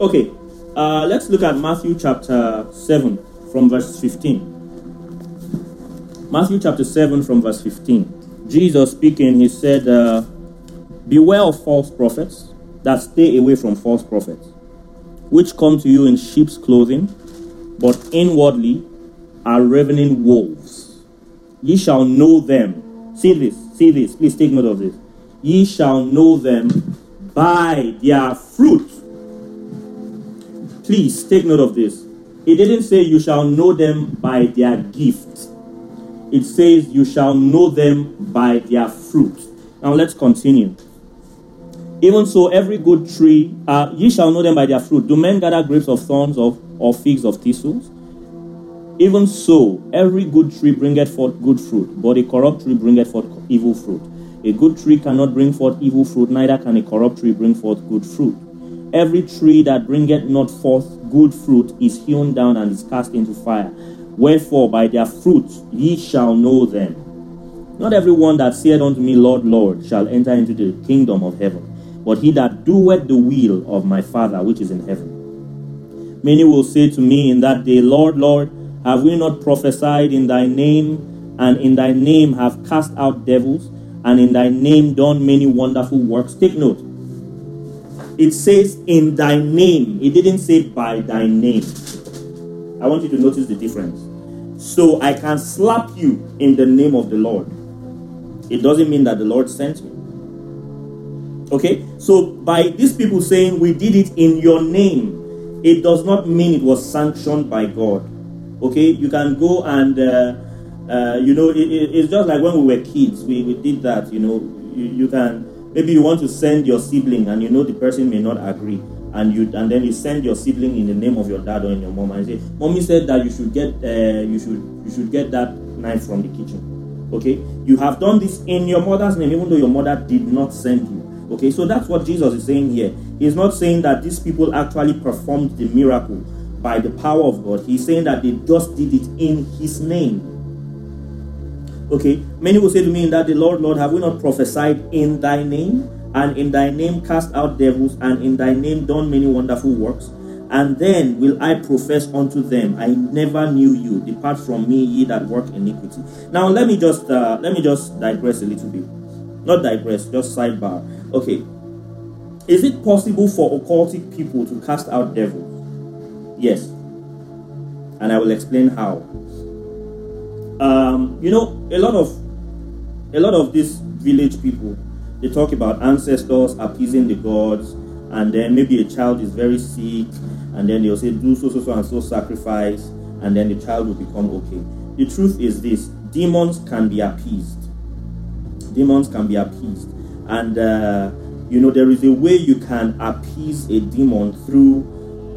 Okay, uh, let's look at Matthew chapter 7 from verse 15. Matthew chapter 7 from verse 15. Jesus speaking, he said, uh, Beware of false prophets that stay away from false prophets, which come to you in sheep's clothing, but inwardly are ravening wolves. Ye shall know them. See this, see this, please take note of this. Ye shall know them by their fruit Please take note of this. It didn't say you shall know them by their gift. It says you shall know them by their fruit. Now let's continue. Even so, every good tree, uh, ye shall know them by their fruit. Do men gather grapes of thorns of, or figs of thistles? Even so, every good tree bringeth forth good fruit, but a corrupt tree bringeth forth evil fruit. A good tree cannot bring forth evil fruit, neither can a corrupt tree bring forth good fruit. Every tree that bringeth not forth good fruit is hewn down and is cast into fire. Wherefore, by their fruit ye shall know them. Not every one that saith unto me, Lord, Lord, shall enter into the kingdom of heaven, but he that doeth the will of my Father which is in heaven. Many will say to me in that day, Lord, Lord, have we not prophesied in thy name, and in thy name have cast out devils, and in thy name done many wonderful works? Take note. It says, In thy name. It didn't say, By thy name. I want you to notice the difference. So I can slap you in the name of the Lord. It doesn't mean that the Lord sent me. Okay? So by these people saying, We did it in your name, it does not mean it was sanctioned by God. Okay? You can go and. Uh, uh, you know, it, it, it's just like when we were kids, we, we did that. You know, you, you can Maybe you want to send your sibling and you know the person may not agree. And you and then you send your sibling in the name of your dad or in your mom and say, Mommy said that you should get uh, you should you should get that knife from the kitchen. Okay? You have done this in your mother's name, even though your mother did not send you. Okay, so that's what Jesus is saying here. He's not saying that these people actually performed the miracle by the power of God. He's saying that they just did it in his name. Okay, many will say to me in that the Lord, Lord, have we not prophesied in thy name? And in thy name cast out devils, and in thy name done many wonderful works. And then will I profess unto them, I never knew you. Depart from me, ye that work iniquity. Now let me just uh, let me just digress a little bit. Not digress, just sidebar. Okay. Is it possible for occultic people to cast out devils? Yes. And I will explain how. Um, you know, a lot of a lot of these village people they talk about ancestors appeasing the gods, and then maybe a child is very sick, and then they'll say do so so so and so sacrifice, and then the child will become okay. The truth is this: demons can be appeased. Demons can be appeased, and uh, you know there is a way you can appease a demon through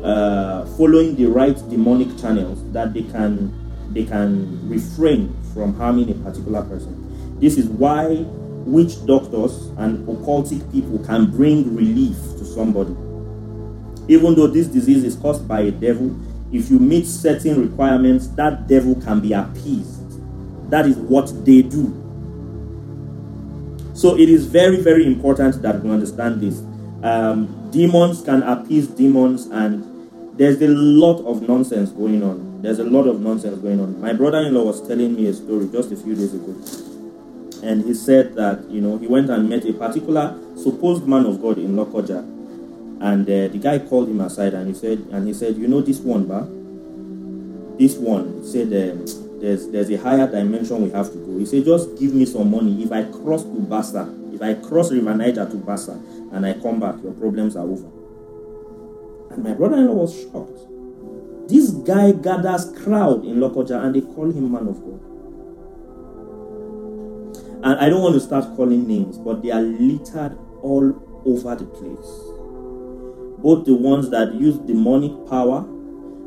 uh, following the right demonic channels that they can they can refrain from harming a particular person. This is why witch doctors and occultic people can bring relief to somebody. Even though this disease is caused by a devil, if you meet certain requirements, that devil can be appeased. That is what they do. So it is very, very important that we understand this. Um, demons can appease demons, and there's a lot of nonsense going on. There's a lot of nonsense going on. My brother-in-law was telling me a story just a few days ago, and he said that you know he went and met a particular supposed man of God in Lokoja, and uh, the guy called him aside and he said and he said you know this one, ba, this one he said um, there's there's a higher dimension we have to go. He said just give me some money if I cross to Basa, if I cross River Niger to Basa, and I come back, your problems are over. And my brother-in-law was shocked. This guy gathers crowd in Lokoja and they call him man of God. And I don't want to start calling names, but they are littered all over the place. Both the ones that use demonic power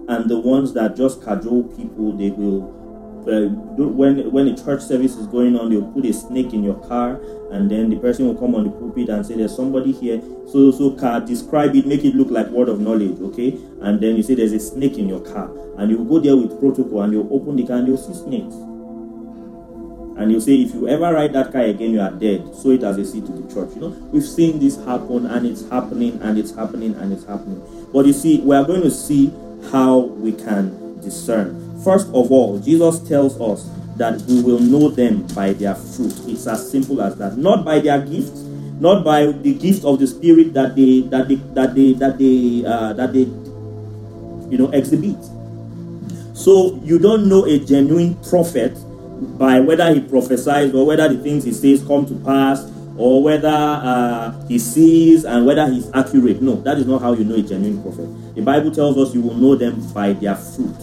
and the ones that just cajole people, they will when when a church service is going on, they'll put a snake in your car, and then the person will come on the pulpit and say, "There's somebody here." So so car, describe it, make it look like word of knowledge, okay? And then you say, "There's a snake in your car," and you go there with protocol, and you open the car, and you see snakes. And you say, if you ever ride that car again, you are dead. So it as a seat to the church. You know, we've seen this happen, and it's happening, and it's happening, and it's happening. But you see, we are going to see how we can discern. First of all, Jesus tells us that we will know them by their fruit. It's as simple as that. Not by their gifts, not by the gift of the Spirit that they that they that they that they uh, that they you know exhibit. So you don't know a genuine prophet by whether he prophesies or whether the things he says come to pass or whether uh, he sees and whether he's accurate. No, that is not how you know a genuine prophet. The Bible tells us you will know them by their fruit.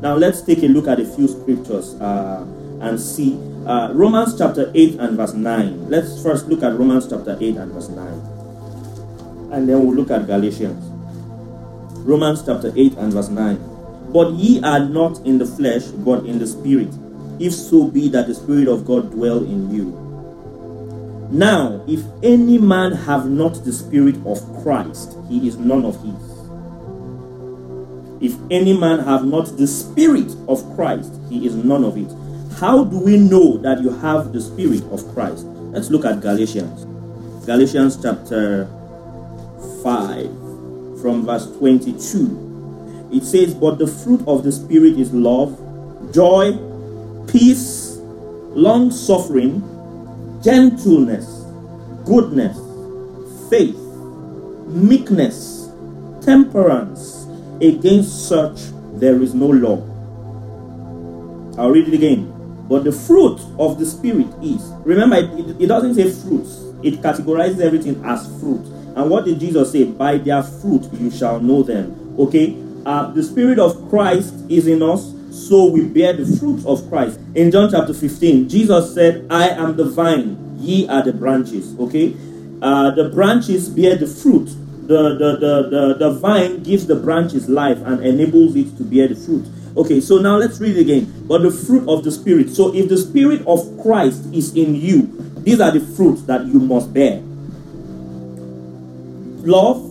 Now let's take a look at a few scriptures uh, and see. Uh, Romans chapter 8 and verse 9. Let's first look at Romans chapter 8 and verse 9. And then we'll look at Galatians. Romans chapter 8 and verse 9. But ye are not in the flesh, but in the spirit, if so be that the spirit of God dwell in you. Now, if any man have not the spirit of Christ, he is none of his. If any man have not the Spirit of Christ, he is none of it. How do we know that you have the Spirit of Christ? Let's look at Galatians. Galatians chapter 5, from verse 22. It says, But the fruit of the Spirit is love, joy, peace, long suffering, gentleness, goodness, faith, meekness, temperance Against such there is no law. I'll read it again. But the fruit of the Spirit is. Remember, it, it doesn't say fruits, it categorizes everything as fruit. And what did Jesus say? By their fruit you shall know them. Okay? Uh, the Spirit of Christ is in us, so we bear the fruit of Christ. In John chapter 15, Jesus said, I am the vine, ye are the branches. Okay? Uh, the branches bear the fruit the, the, the, the, the vine gives the branches life and enables it to bear the fruit. Okay, so now let's read again. But the fruit of the Spirit. So if the Spirit of Christ is in you, these are the fruits that you must bear. Love.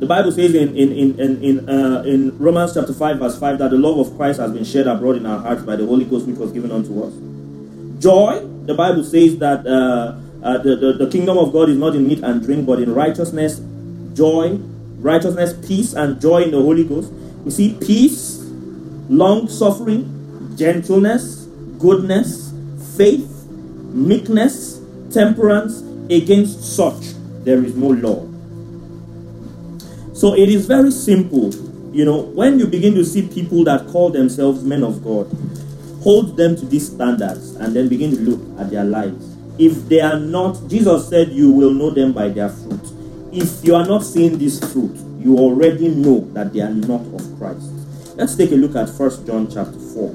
The Bible says in in in in in, uh, in Romans chapter five verse five that the love of Christ has been shed abroad in our hearts by the Holy Ghost which was given unto us. Joy. The Bible says that uh, uh, the, the the kingdom of God is not in meat and drink, but in righteousness joy, righteousness, peace, and joy in the Holy Ghost. We see peace, long suffering, gentleness, goodness, faith, meekness, temperance. Against such, there is no law. So it is very simple. You know, when you begin to see people that call themselves men of God, hold them to these standards and then begin to look at their lives. If they are not, Jesus said, You will know them by their fruit. If you are not seeing this fruit, you already know that they are not of Christ. Let's take a look at 1 John chapter 4.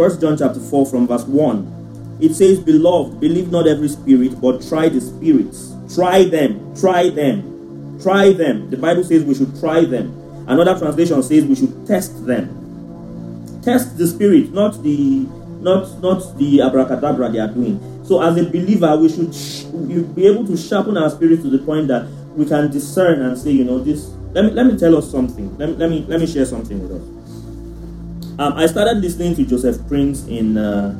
1 John chapter 4 from verse 1. It says, Beloved, believe not every spirit, but try the spirits. Try them, try them, try them. The Bible says we should try them. Another translation says we should test them. Test the spirit, not the not not the abracadabra they are doing. So, as a believer, we should sh- be able to sharpen our spirit to the point that we can discern and say, you know, this. Let me let me tell us something. Let me let me, let me share something with us. Um, I started listening to Joseph Prince in, uh,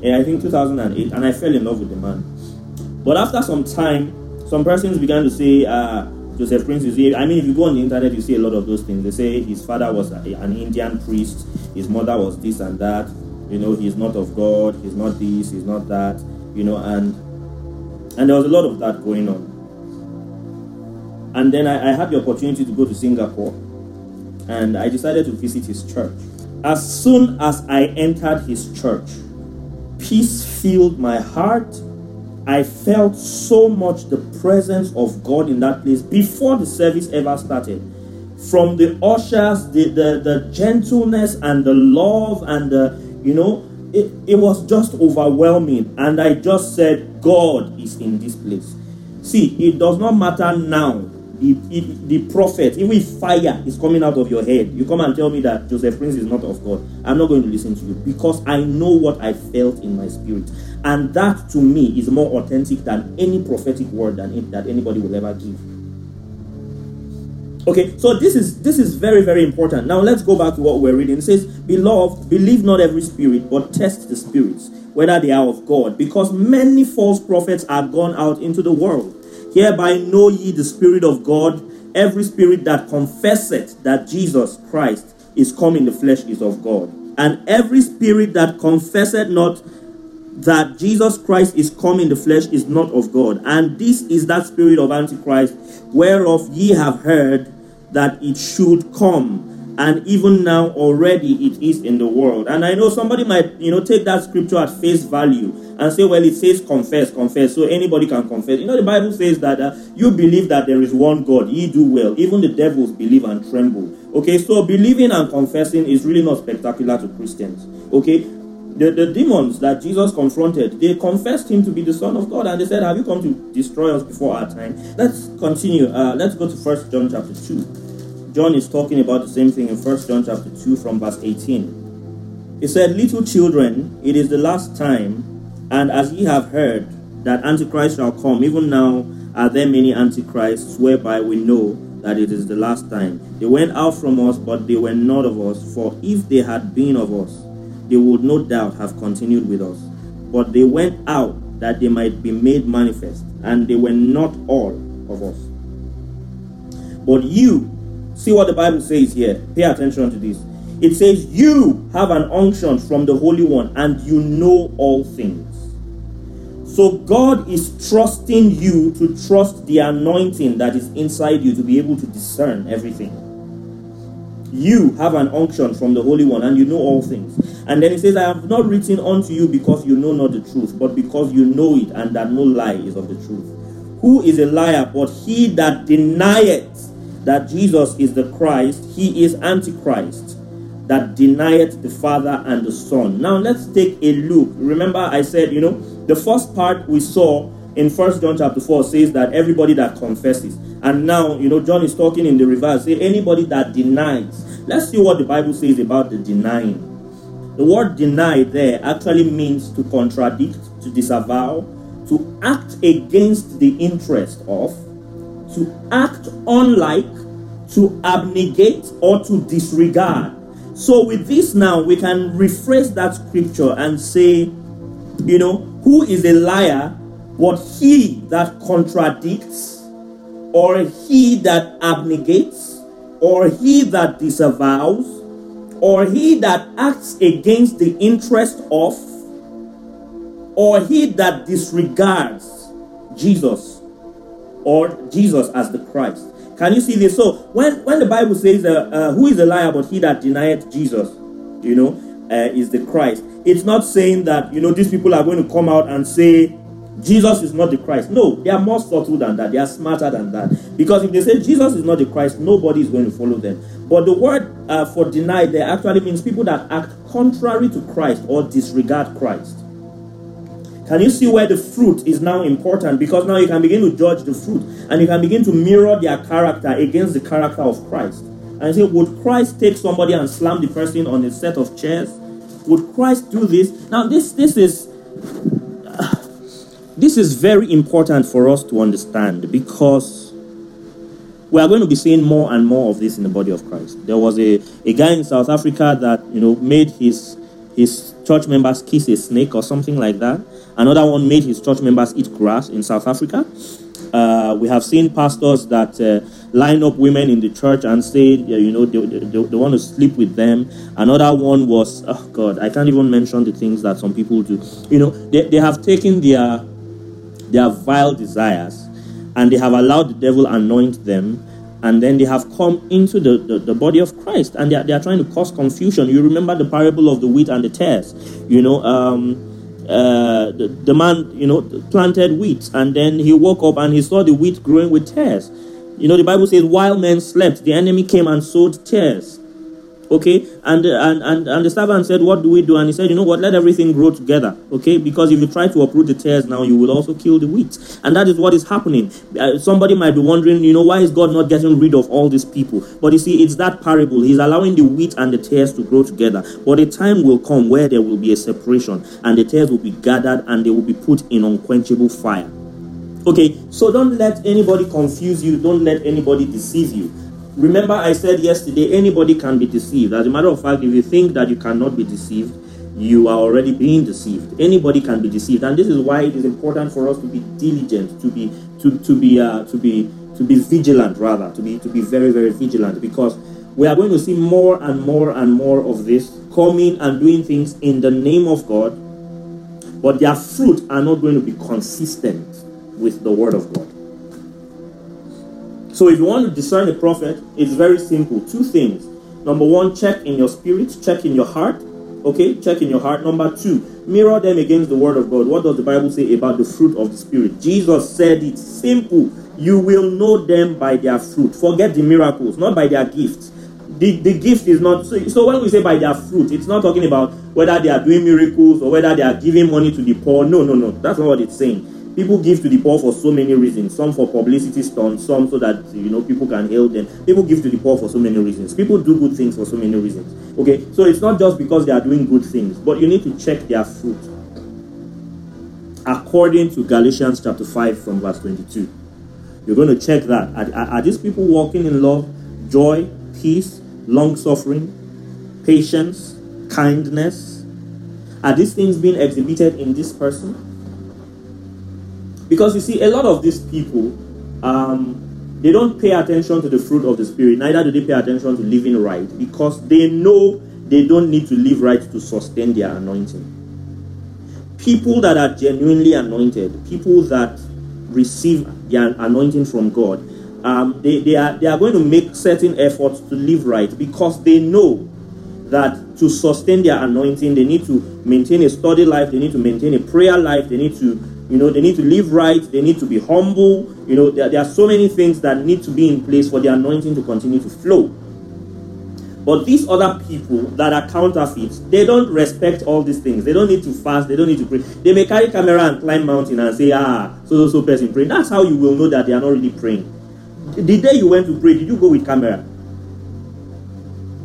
in I think 2008, and I fell in love with the man. But after some time, some persons began to say, uh, Joseph Prince is here. I mean, if you go on the internet, you see a lot of those things. They say his father was a, an Indian priest, his mother was this and that you know he's not of god he's not this he's not that you know and and there was a lot of that going on and then i, I had the opportunity to go to singapore and i decided to visit his church as soon as i entered his church peace filled my heart i felt so much the presence of god in that place before the service ever started from the ushers, the, the, the, gentleness and the love and the, you know, it, it was just overwhelming. And I just said, God is in this place. See, it does not matter now. It, it, the prophet, even if fire is coming out of your head, you come and tell me that Joseph Prince is not of God. I'm not going to listen to you because I know what I felt in my spirit. And that to me is more authentic than any prophetic word than, that anybody will ever give. Okay, so this is this is very, very important. Now let's go back to what we're reading. It says, Beloved, believe not every spirit, but test the spirits, whether they are of God, because many false prophets are gone out into the world. Hereby know ye the Spirit of God, every spirit that confesseth that Jesus Christ is come in the flesh is of God. And every spirit that confesseth not that Jesus Christ is come in the flesh is not of God. And this is that spirit of Antichrist, whereof ye have heard that it should come. And even now, already it is in the world. And I know somebody might, you know, take that scripture at face value and say, well, it says confess, confess. So anybody can confess. You know, the Bible says that uh, you believe that there is one God, ye do well. Even the devils believe and tremble. Okay, so believing and confessing is really not spectacular to Christians. Okay, the, the demons that Jesus confronted, they confessed him to be the Son of God and they said, Have you come to destroy us before our time? Let's continue. Uh, let's go to First John chapter 2. John is talking about the same thing in First John chapter 2 from verse 18. He said, Little children, it is the last time, and as ye have heard that Antichrist shall come, even now are there many Antichrists, whereby we know that it is the last time. They went out from us, but they were not of us, for if they had been of us, they would no doubt have continued with us. But they went out that they might be made manifest, and they were not all of us. But you, see what the Bible says here. Pay attention to this. It says, You have an unction from the Holy One, and you know all things. So God is trusting you to trust the anointing that is inside you to be able to discern everything you have an unction from the Holy One and you know all things. And then he says, I have not written unto you because you know not the truth, but because you know it and that no lie is of the truth. Who is a liar but he that denieth that Jesus is the Christ, he is Antichrist, that denieth the Father and the Son. Now let's take a look. Remember, I said, you know, the first part we saw in First John chapter 4 says that everybody that confesses. And now, you know, John is talking in the reverse. Say anybody that denies. Let's see what the Bible says about the denying. The word deny there actually means to contradict, to disavow, to act against the interest of, to act unlike, to abnegate, or to disregard. So, with this now, we can rephrase that scripture and say, you know, who is a liar but he that contradicts, or he that abnegates, or he that disavows, or he that acts against the interest of, or he that disregards Jesus, or Jesus as the Christ. Can you see this? So when, when the Bible says, uh, uh, "Who is a liar but he that denieth Jesus," you know, uh, is the Christ. It's not saying that you know these people are going to come out and say Jesus is not the Christ. No, they are more subtle than that. They are smarter than that. Because if they say Jesus is not the Christ, nobody is going to follow them. But the word uh, for deny there actually means people that act contrary to Christ or disregard Christ. Can you see where the fruit is now important? Because now you can begin to judge the fruit and you can begin to mirror their character against the character of Christ. And say, would Christ take somebody and slam the person on a set of chairs? Would Christ do this? Now, this this is this is very important for us to understand because we are going to be seeing more and more of this in the body of Christ. There was a, a guy in South Africa that you know made his his church members kiss a snake or something like that. Another one made his church members eat grass in South Africa. Uh, we have seen pastors that uh, line up women in the church and say, you know, they, they, they, want to sleep with them. Another one was, oh God, I can't even mention the things that some people do. You know, they, they have taken their their vile desires, and they have allowed the devil anoint them, and then they have come into the, the, the body of Christ, and they are, they are trying to cause confusion. You remember the parable of the wheat and the tares, you know. Um, uh, the, the, man, you know, planted wheat, and then he woke up and he saw the wheat growing with tares. You know, the Bible says, while men slept, the enemy came and sowed tares Okay, and, and, and, and the servant said, What do we do? And he said, You know what? Let everything grow together. Okay, because if you try to uproot the tares now, you will also kill the wheat. And that is what is happening. Uh, somebody might be wondering, You know, why is God not getting rid of all these people? But you see, it's that parable. He's allowing the wheat and the tares to grow together. But a time will come where there will be a separation, and the tares will be gathered and they will be put in unquenchable fire. Okay, so don't let anybody confuse you, don't let anybody deceive you. Remember, I said yesterday, anybody can be deceived. As a matter of fact, if you think that you cannot be deceived, you are already being deceived. Anybody can be deceived, and this is why it is important for us to be diligent, to be to to be uh, to be to be vigilant, rather, to be to be very very vigilant, because we are going to see more and more and more of this coming and doing things in the name of God, but their fruit are not going to be consistent with the Word of God. So if you want to discern a prophet, it's very simple. Two things. Number one, check in your spirit, check in your heart. Okay, check in your heart. Number two, mirror them against the word of God. What does the Bible say about the fruit of the spirit? Jesus said it simple. You will know them by their fruit. Forget the miracles, not by their gifts. The, the gift is not so, so when we say by their fruit, it's not talking about whether they are doing miracles or whether they are giving money to the poor. No, no, no. That's not what it's saying People give to the poor for so many reasons. Some for publicity stunts, some so that you know people can hail them. People give to the poor for so many reasons. People do good things for so many reasons. Okay, so it's not just because they are doing good things, but you need to check their fruit. According to Galatians chapter 5 from verse 22. You're going to check that. Are, are these people walking in love, joy, peace, long suffering, patience, kindness? Are these things being exhibited in this person? Because you see, a lot of these people, um, they don't pay attention to the fruit of the Spirit, neither do they pay attention to living right, because they know they don't need to live right to sustain their anointing. People that are genuinely anointed, people that receive their anointing from God, um, they, they, are, they are going to make certain efforts to live right because they know that to sustain their anointing, they need to maintain a study life, they need to maintain a prayer life, they need to you know, they need to live right. They need to be humble. You know, there, there are so many things that need to be in place for the anointing to continue to flow. But these other people that are counterfeits, they don't respect all these things. They don't need to fast. They don't need to pray. They may carry camera and climb mountain and say, ah, so so so person praying. That's how you will know that they are not really praying. The day you went to pray, did you go with camera?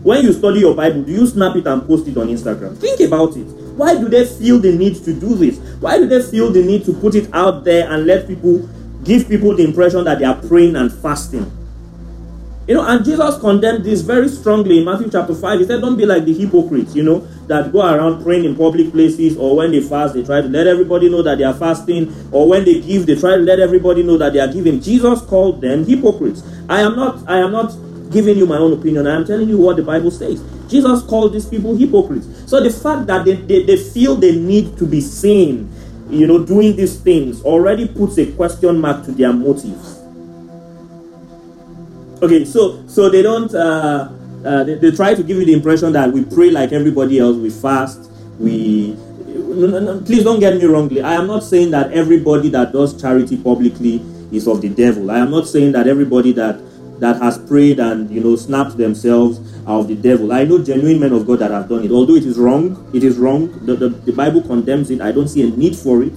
When you study your Bible, do you snap it and post it on Instagram? Think about it. Why do they feel the need to do this? Why do they feel the need to put it out there and let people give people the impression that they are praying and fasting? You know, and Jesus condemned this very strongly in Matthew chapter 5. He said, Don't be like the hypocrites, you know, that go around praying in public places, or when they fast, they try to let everybody know that they are fasting, or when they give, they try to let everybody know that they are giving. Jesus called them hypocrites. I am not, I am not giving you my own opinion. I am telling you what the Bible says. Jesus called these people hypocrites. So the fact that they, they, they feel they need to be seen, you know, doing these things already puts a question mark to their motives. Okay, so so they don't uh, uh, they, they try to give you the impression that we pray like everybody else, we fast, we no, no, no, please don't get me wrongly. I am not saying that everybody that does charity publicly is of the devil. I am not saying that everybody that that has prayed and you know snapped themselves out of the devil. I know genuine men of God that have done it. Although it is wrong, it is wrong. The, the, the Bible condemns it. I don't see a need for it.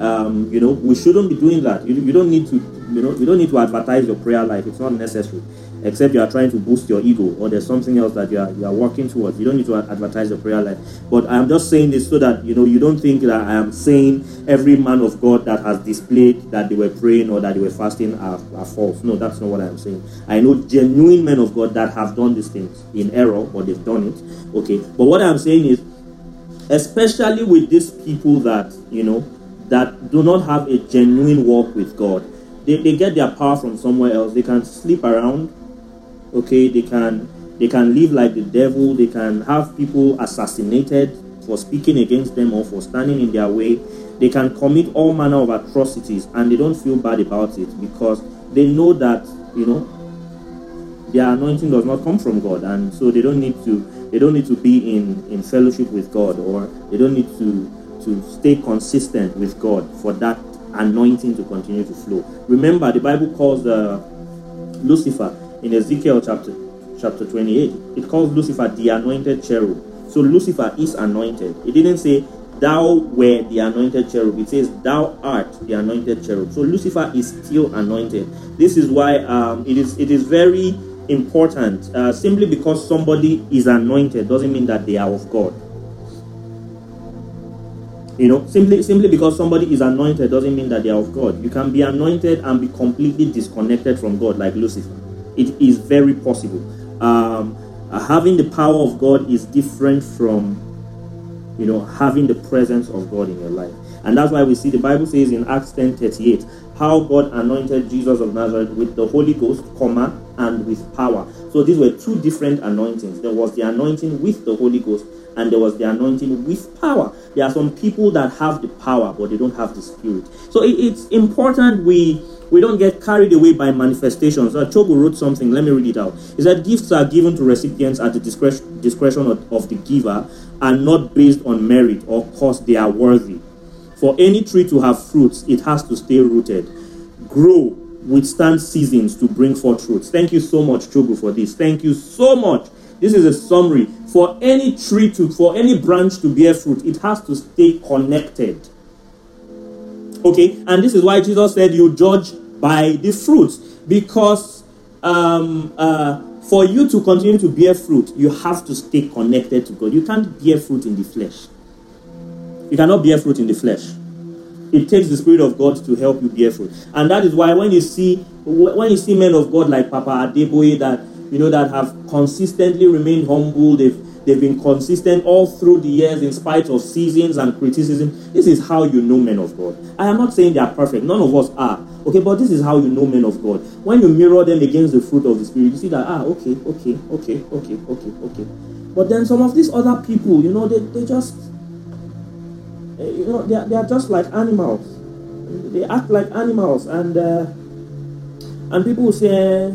Um, you know, we shouldn't be doing that. You, you don't need to, you know, you don't need to advertise your prayer life. It's not necessary except you are trying to boost your ego or there's something else that you are, you are working towards. You don't need to advertise your prayer life. But I'm just saying this so that you know you don't think that I am saying every man of God that has displayed that they were praying or that they were fasting are, are false. No, that's not what I'm saying. I know genuine men of God that have done these things in error, but they've done it. Okay. But what I'm saying is, especially with these people that you know that do not have a genuine walk with God. They, they get their power from somewhere else. They can sleep around, Okay, they can they can live like the devil. They can have people assassinated for speaking against them or for standing in their way. They can commit all manner of atrocities and they don't feel bad about it because they know that you know their anointing does not come from God, and so they don't need to they don't need to be in in fellowship with God, or they don't need to to stay consistent with God for that anointing to continue to flow. Remember, the Bible calls uh, Lucifer in Ezekiel chapter, chapter 28. It calls Lucifer the anointed cherub. So Lucifer is anointed. It didn't say, Thou were the anointed cherub. It says, Thou art the anointed cherub. So Lucifer is still anointed. This is why um, it is it is very important. Uh, simply because somebody is anointed doesn't mean that they are of God. You know, simply simply because somebody is anointed doesn't mean that they are of God. You can be anointed and be completely disconnected from God, like Lucifer. It is very possible. Um, having the power of God is different from, you know, having the presence of God in your life. And that's why we see the Bible says in Acts 10 38, how God anointed Jesus of Nazareth with the Holy Ghost, comma, and with power. So these were two different anointings. There was the anointing with the Holy Ghost, and there was the anointing with power. There are some people that have the power, but they don't have the spirit. So it, it's important we we don't get carried away by manifestations. Uh, Chogu wrote something, let me read it out. He said, Gifts are given to recipients at the discretion, discretion of, of the giver and not based on merit or cause they are worthy. For any tree to have fruits, it has to stay rooted, grow, withstand seasons to bring forth fruits. Thank you so much, Chogu, for this. Thank you so much. This is a summary for any tree to, for any branch to bear fruit, it has to stay connected. Okay, and this is why Jesus said, You judge by the fruits, because um, uh, for you to continue to bear fruit, you have to stay connected to God. You can't bear fruit in the flesh. You cannot bear fruit in the flesh. It takes the Spirit of God to help you bear fruit, and that is why when you see when you see men of God like Papa Adeboye that you know, that have consistently remained humble. They've they've been consistent all through the years in spite of seasons and criticism. This is how you know men of God. I am not saying they are perfect. None of us are. Okay, but this is how you know men of God. When you mirror them against the fruit of the spirit, you see that ah, okay, okay, okay, okay, okay, okay. But then some of these other people, you know, they, they just eh, you know they are, they are just like animals. They act like animals and uh, and people say eh,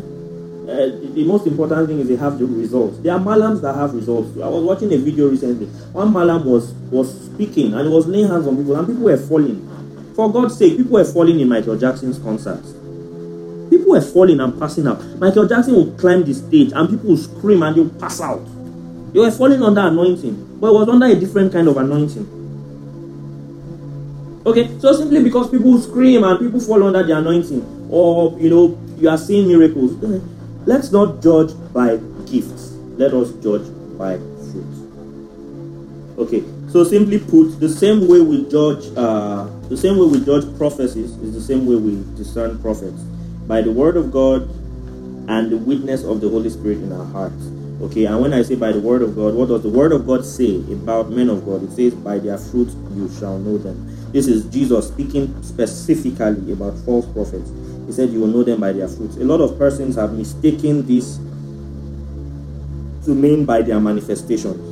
uh, the most important thing is they have the results. There are malams that have results. I was watching a video recently. One malam was was speaking and he was laying hands on people, and people were falling. For God's sake, people were falling in Michael Jackson's concerts. People were falling and passing out. Michael Jackson would climb the stage and people would scream and they would pass out. They were falling under anointing, but it was under a different kind of anointing. Okay, so simply because people scream and people fall under the anointing, or you know, you are seeing miracles, Let's not judge by gifts, let us judge by fruit. Okay, so simply put, the same way we judge, uh, the same way we judge prophecies is the same way we discern prophets by the word of God and the witness of the Holy Spirit in our hearts. Okay, and when I say by the word of God, what does the word of God say about men of God? It says, By their fruits you shall know them. This is Jesus speaking specifically about false prophets. He said, You will know them by their fruits. A lot of persons have mistaken this to mean by their manifestations.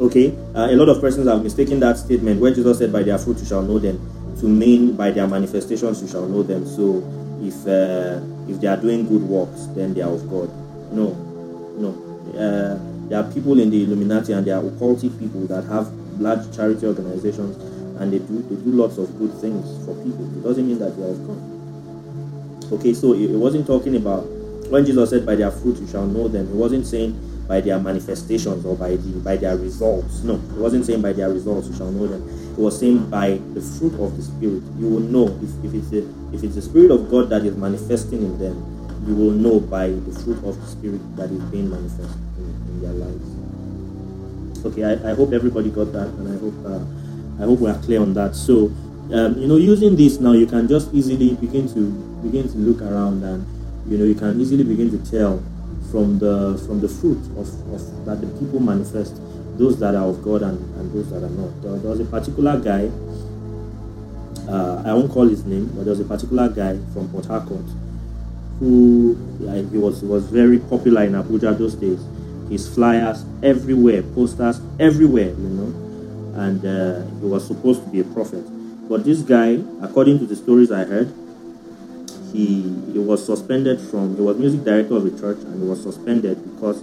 Okay, uh, a lot of persons have mistaken that statement where Jesus said, By their fruits you shall know them, to mean by their manifestations you shall know them. So if uh, if they are doing good works, then they are of God. No, no. Uh, there are people in the Illuminati and there are occultic people that have large charity organizations and they do they do lots of good things for people. It doesn't mean that they are of God. Okay, so it, it wasn't talking about when Jesus said, By their fruit you shall know them, he wasn't saying by their manifestations or by the by their results. No, it wasn't saying by their results you shall know them. It was saying by the fruit of the spirit. You will know if, if it's a, if it's the spirit of God that is manifesting in them, you will know by the fruit of the spirit that is being manifested in, in their lives. Okay, I, I hope everybody got that and I hope uh, I hope we are clear on that. So um, you know using this now you can just easily begin to begin to look around and you know you can easily begin to tell from the from the fruit of, of that the people manifest those that are of God and, and those that are not. There, there was a particular guy, uh, I won't call his name, but there was a particular guy from Port Harcourt who like, he was he was very popular in Abuja those days. His flyers everywhere, posters everywhere, you know, and uh, he was supposed to be a prophet. But this guy, according to the stories I heard, he, he was suspended from, he was music director of a church and he was suspended because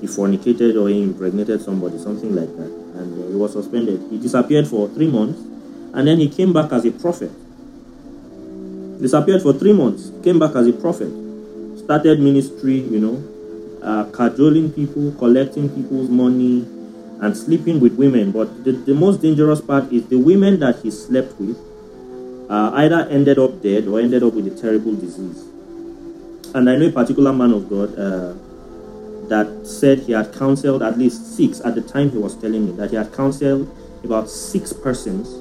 he fornicated or he impregnated somebody, something like that. And uh, he was suspended. He disappeared for three months and then he came back as a prophet. Disappeared for three months, came back as a prophet, started ministry, you know, uh, cajoling people, collecting people's money, and sleeping with women. But the, the most dangerous part is the women that he slept with uh, either ended up dead or ended up with a terrible disease. And I know a particular man of God uh, that said he had counseled at least six at the time he was telling me that he had counseled about six persons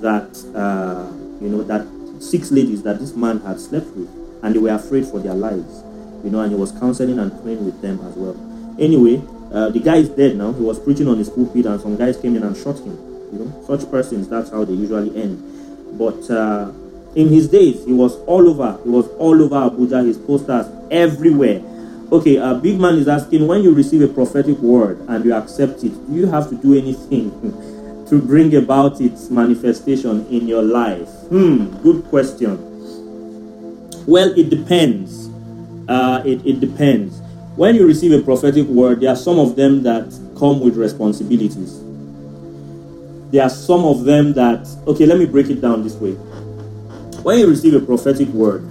that, uh, you know, that six ladies that this man had slept with and they were afraid for their lives, you know, and he was counseling and praying with them as well. Anyway, uh, the guy is dead now. He was preaching on his pulpit, and some guys came in and shot him. You know, such persons, that's how they usually end. But uh, in his days, he was all over. He was all over Abuja. His posters everywhere. Okay, a big man is asking when you receive a prophetic word and you accept it, do you have to do anything to bring about its manifestation in your life? Hmm, good question. Well, it depends. Uh, it, it depends. When you receive a prophetic word, there are some of them that come with responsibilities there are some of them that, okay, let me break it down this way. When you receive a prophetic word,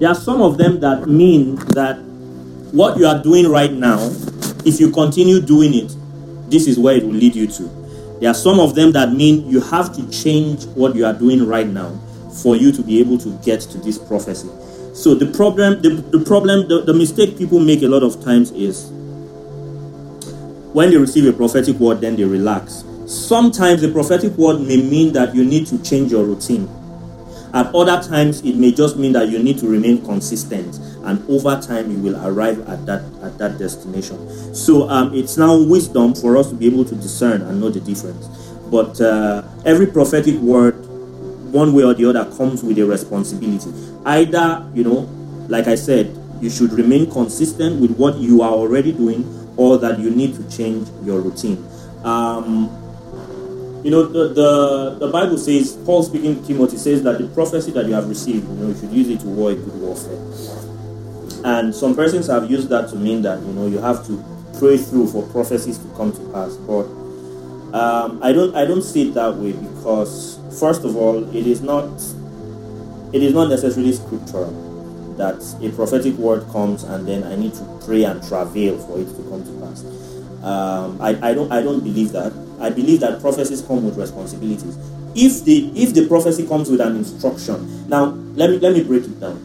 there are some of them that mean that what you are doing right now, if you continue doing it, this is where it will lead you to. There are some of them that mean you have to change what you are doing right now for you to be able to get to this prophecy. So the problem, the, the problem, the, the mistake people make a lot of times is when they receive a prophetic word, then they relax. Sometimes the prophetic word may mean that you need to change your routine. At other times, it may just mean that you need to remain consistent, and over time, you will arrive at that at that destination. So um, it's now wisdom for us to be able to discern and know the difference. But uh, every prophetic word, one way or the other, comes with a responsibility. Either you know, like I said, you should remain consistent with what you are already doing, or that you need to change your routine. Um, you know, the, the, the, Bible says, Paul speaking to Timothy says that the prophecy that you have received, you know, you should use it to war a good warfare. And some persons have used that to mean that, you know, you have to pray through for prophecies to come to pass. But um, I don't I don't see it that way because first of all, it is not it is not necessarily scriptural that a prophetic word comes and then I need to pray and travail for it to come to pass. Um, I, I don't I don't believe that. I believe that prophecies come with responsibilities. If the if the prophecy comes with an instruction, now let me let me break it down.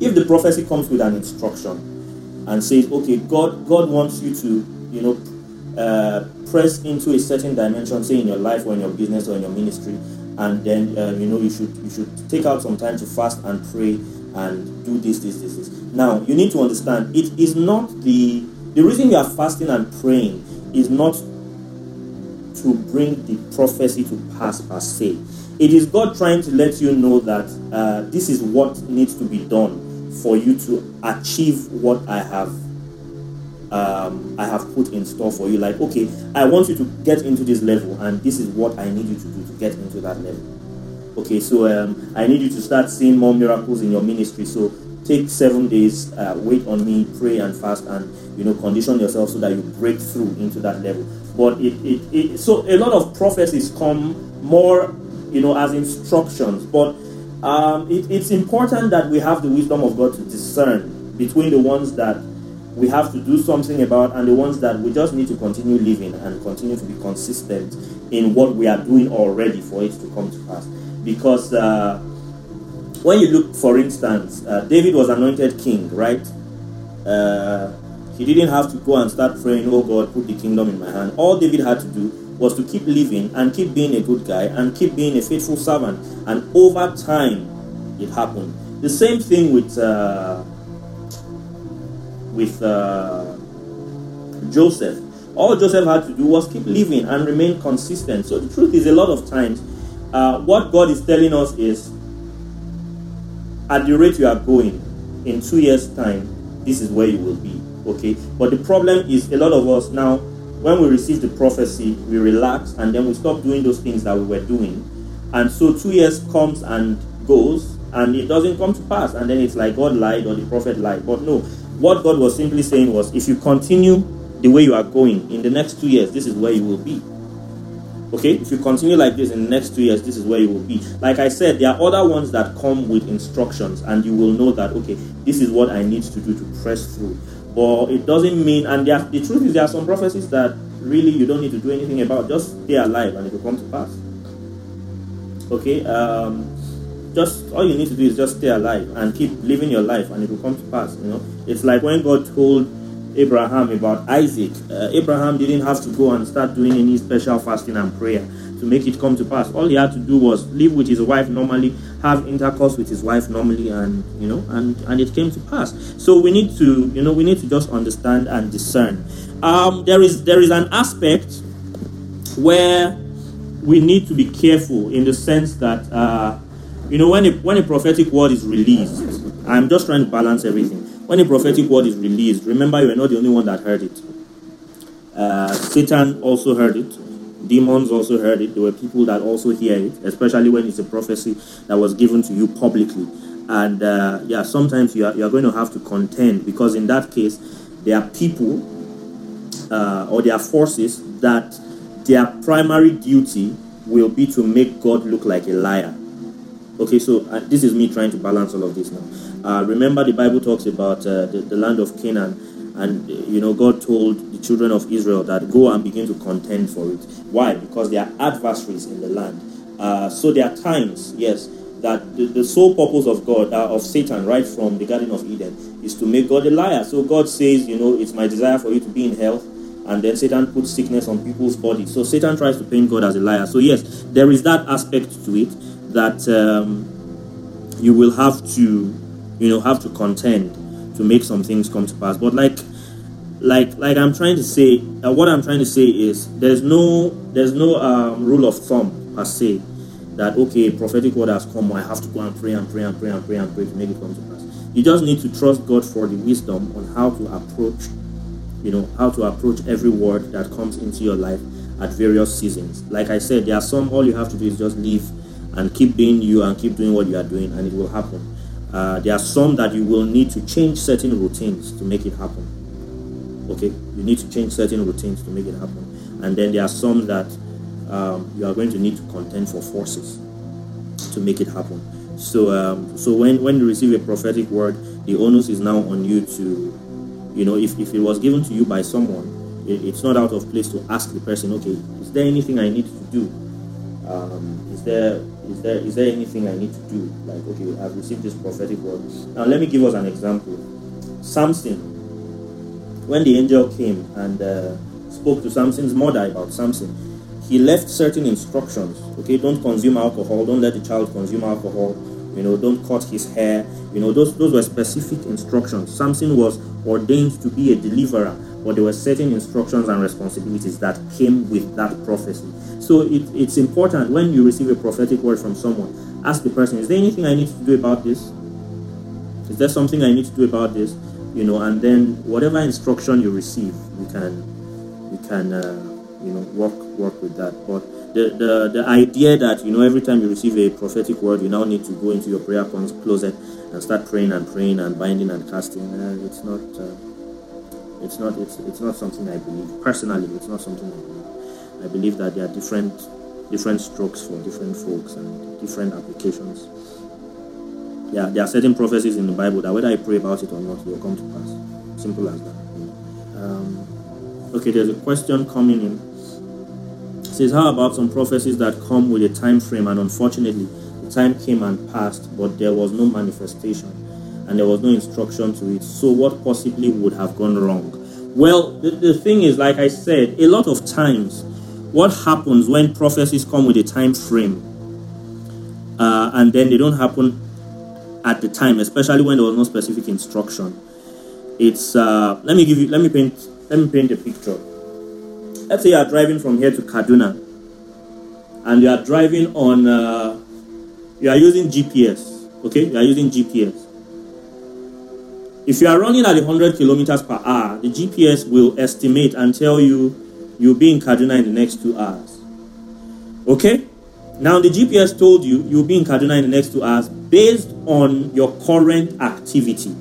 If the prophecy comes with an instruction and says, okay, God God wants you to you know uh, press into a certain dimension, say in your life or in your business or in your ministry, and then um, you know you should you should take out some time to fast and pray and do this, this, this, this. Now, you need to understand it is not the the reason you are fasting and praying is not to bring the prophecy to pass per se. It is God trying to let you know that uh, this is what needs to be done for you to achieve what I have um, I have put in store for you. Like, okay, I want you to get into this level, and this is what I need you to do to get into that level. Okay, so um, I need you to start seeing more miracles in your ministry. So take seven days, uh, wait on me, pray and fast, and you know, condition yourself so that you break through into that level. But it, it, it so a lot of prophecies come more, you know, as instructions. But um, it, it's important that we have the wisdom of God to discern between the ones that we have to do something about and the ones that we just need to continue living and continue to be consistent in what we are doing already for it to come to pass because uh, when you look, for instance, uh, David was anointed king, right? Uh, he didn't have to go and start praying, oh God, put the kingdom in my hand. All David had to do was to keep living and keep being a good guy and keep being a faithful servant. And over time, it happened. The same thing with uh, with uh, Joseph. All Joseph had to do was keep living and remain consistent. So the truth is, a lot of times uh, what God is telling us is at the rate you are going, in two years' time, this is where you will be. Okay? But the problem is a lot of us now, when we receive the prophecy, we relax and then we stop doing those things that we were doing. And so two years comes and goes and it doesn't come to pass. And then it's like God lied or the prophet lied. But no, what God was simply saying was if you continue the way you are going in the next two years, this is where you will be. Okay, if you continue like this in the next two years, this is where you will be. Like I said, there are other ones that come with instructions, and you will know that okay, this is what I need to do to press through. But it doesn't mean, and the truth is, there are some prophecies that really you don't need to do anything about. Just stay alive, and it will come to pass. Okay, um, just all you need to do is just stay alive and keep living your life, and it will come to pass. You know, it's like when God told Abraham about Isaac. Uh, Abraham didn't have to go and start doing any special fasting and prayer to make it come to pass. All he had to do was live with his wife normally, have intercourse with his wife normally, and you know, and and it came to pass. So we need to, you know, we need to just understand and discern. Um, there is there is an aspect where we need to be careful in the sense that uh, you know when a, when a prophetic word is released, I'm just trying to balance everything when a prophetic word is released, remember you are not the only one that heard it. Uh, Satan also heard it. Demons also heard it. There were people that also hear it, especially when it's a prophecy that was given to you publicly. And uh, yeah, sometimes you are, you are going to have to contend because in that case, there are people uh, or there are forces that their primary duty will be to make God look like a liar. Okay, so uh, this is me trying to balance all of this now. Uh, remember, the Bible talks about uh, the, the, land of Canaan, and you know, God told the children of Israel that go and begin to contend for it. Why? Because there are adversaries in the land. Uh, so there are times, yes, that the, the sole purpose of God, uh, of Satan, right from the Garden of Eden, is to make God a liar. So God says, you know, it's my desire for you to be in health, and then Satan puts sickness on people's bodies. So Satan tries to paint God as a liar. So yes, there is that aspect to it that um, you will have to you know, have to contend to make some things come to pass. But like like like I'm trying to say, uh, what I'm trying to say is there's no there's no um, rule of thumb per se that okay, prophetic word has come, I have to go and pray and pray and pray and pray and pray to make it come to pass. You just need to trust God for the wisdom on how to approach, you know, how to approach every word that comes into your life at various seasons. Like I said, there are some all you have to do is just live and keep being you and keep doing what you are doing, and it will happen. Uh, there are some that you will need to change certain routines to make it happen. Okay, you need to change certain routines to make it happen, and then there are some that um, you are going to need to contend for forces to make it happen. So, um, so when when you receive a prophetic word, the onus is now on you to, you know, if, if it was given to you by someone, it, it's not out of place to ask the person, okay, is there anything I need to do? Um, is there is there is there anything I need to do? Like, okay, I've received this prophetic word. Now let me give us an example. Samson, when the angel came and uh, spoke to Samson's mother about Samson, he left certain instructions. Okay, don't consume alcohol. Don't let the child consume alcohol. You know, don't cut his hair. You know, those those were specific instructions. Samson was ordained to be a deliverer, but there were certain instructions and responsibilities that came with that prophecy. So it, it's important when you receive a prophetic word from someone, ask the person, is there anything I need to do about this? Is there something I need to do about this? You know, and then whatever instruction you receive, you can, you can, uh, you know, work work with that. But the, the the idea that you know every time you receive a prophetic word, you now need to go into your prayer close closet and start praying and praying and binding and casting. Uh, it's not. Uh, it's not. It's it's not something I believe personally. It's not something I believe. I believe that there are different different strokes for different folks and different applications. Yeah, there are certain prophecies in the Bible that whether I pray about it or not, it will come to pass. Simple as that. Um, okay, there's a question coming in. It says, how about some prophecies that come with a time frame and unfortunately the time came and passed, but there was no manifestation and there was no instruction to it. So what possibly would have gone wrong? Well, the, the thing is, like I said, a lot of times what happens when prophecies come with a time frame uh, and then they don't happen at the time, especially when there was no specific instruction. It's uh, let me give you let me paint let me paint a picture. Let's say you are driving from here to Kaduna, and you are driving on uh, you are using GPS. Okay, you are using GPS. If you are running at 100 kilometers per hour, the GPS will estimate and tell you You'll be in Kaduna in the next two hours. Okay? Now, the GPS told you you'll be in Kaduna in the next two hours based on your current activity.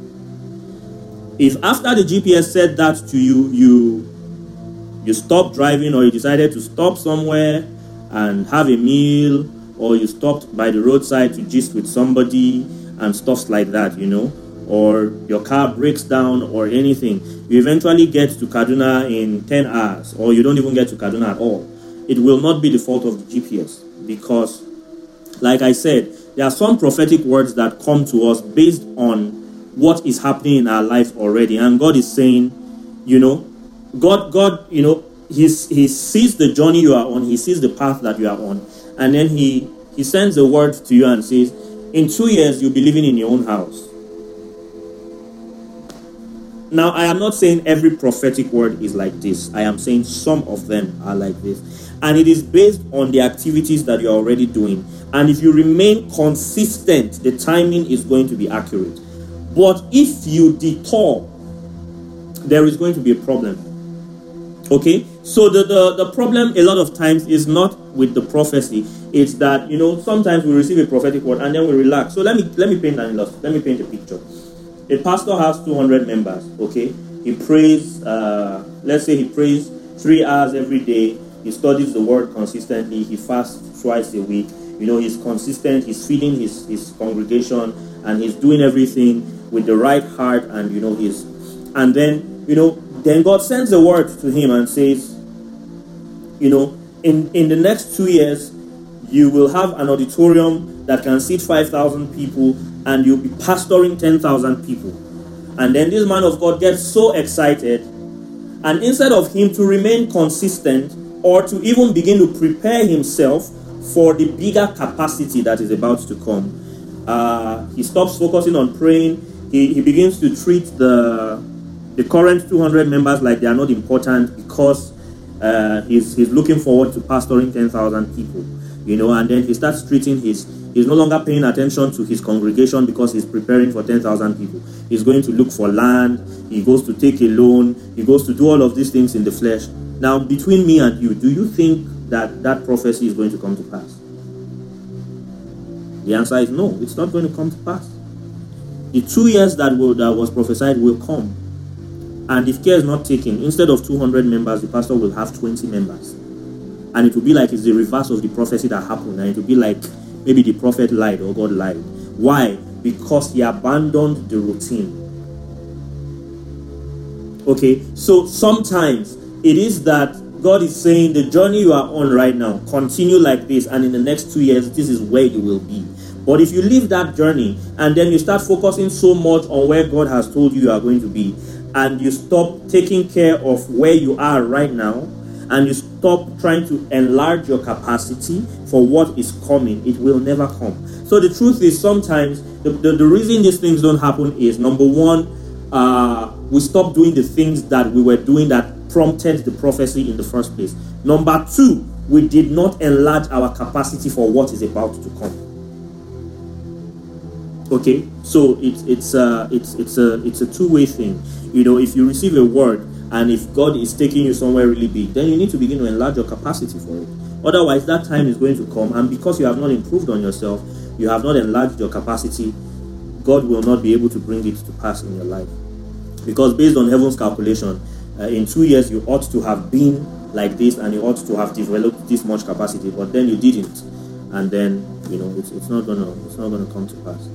If after the GPS said that to you, you you stopped driving or you decided to stop somewhere and have a meal or you stopped by the roadside to gist with somebody and stuffs like that, you know, or your car breaks down or anything, you eventually get to Kaduna in 10 hours or you don't even get to Kaduna at all. It will not be the fault of the GPS because, like I said, there are some prophetic words that come to us based on what is happening in our life already. And God is saying, you know, God, God, you know, he's, He sees the journey you are on, He sees the path that you are on, and then He He sends a word to you and says, in two years you'll be living in your own house now, I am not saying every prophetic word is like this. I am saying some of them are like this. And it is based on the activities that you're already doing. And if you remain consistent, the timing is going to be accurate. But if you detour, there is going to be a problem. Okay? So the, the, the problem a lot of times is not with the prophecy. It's that, you know, sometimes we receive a prophetic word and then we relax. So let me let me paint an illustration. Let me paint a picture a pastor has 200 members, okay? He prays, uh, let's say he prays three hours every day. He studies the word consistently. He fasts twice a week. You know, he's consistent. He's feeding his, his congregation and he's doing everything with the right heart and, you know, he's. And then, you know, then God sends a word to him and says, you know, in, in the next two years, you will have an auditorium that can seat 5,000 people and you'll be pastoring 10,000 people. And then this man of God gets so excited, and instead of him to remain consistent or to even begin to prepare himself for the bigger capacity that is about to come, uh, he stops focusing on praying. He, he begins to treat the, the current 200 members like they are not important because uh, he's, he's looking forward to pastoring 10,000 people you know, and then he starts treating his, he's no longer paying attention to his congregation because he's preparing for 10,000 people. He's going to look for land, he goes to take a loan, he goes to do all of these things in the flesh. Now, between me and you, do you think that that prophecy is going to come to pass? The answer is no, it's not going to come to pass. The two years that, will, that was prophesied will come. And if care is not taken, instead of 200 members, the pastor will have 20 members and it will be like it's the reverse of the prophecy that happened, and it will be like maybe the prophet lied or God lied. Why? Because he abandoned the routine. Okay, so sometimes it is that God is saying the journey you are on right now, continue like this, and in the next two years, this is where you will be. But if you leave that journey and then you start focusing so much on where God has told you you are going to be, and you stop taking care of where you are right now, and you stop trying to enlarge your capacity for what is coming, it will never come. So the truth is sometimes the, the, the reason these things don't happen is number one, uh, we stop doing the things that we were doing that prompted the prophecy in the first place. Number two, we did not enlarge our capacity for what is about to come okay so it's it's uh it's it's a it's a two-way thing you know if you receive a word and if God is taking you somewhere really big, then you need to begin to enlarge your capacity for it. Otherwise, that time is going to come, and because you have not improved on yourself, you have not enlarged your capacity, God will not be able to bring it to pass in your life. Because based on heaven's calculation, uh, in two years you ought to have been like this and you ought to have developed this much capacity, but then you didn't, and then you know it's, it's not gonna it's not gonna come to pass.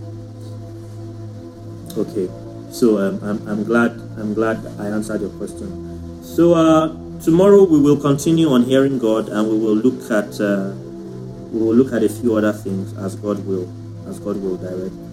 Okay. So um, I'm, I'm glad I'm glad I answered your question. So uh, tomorrow we will continue on hearing God, and we will look at uh, we will look at a few other things as God will as God will direct.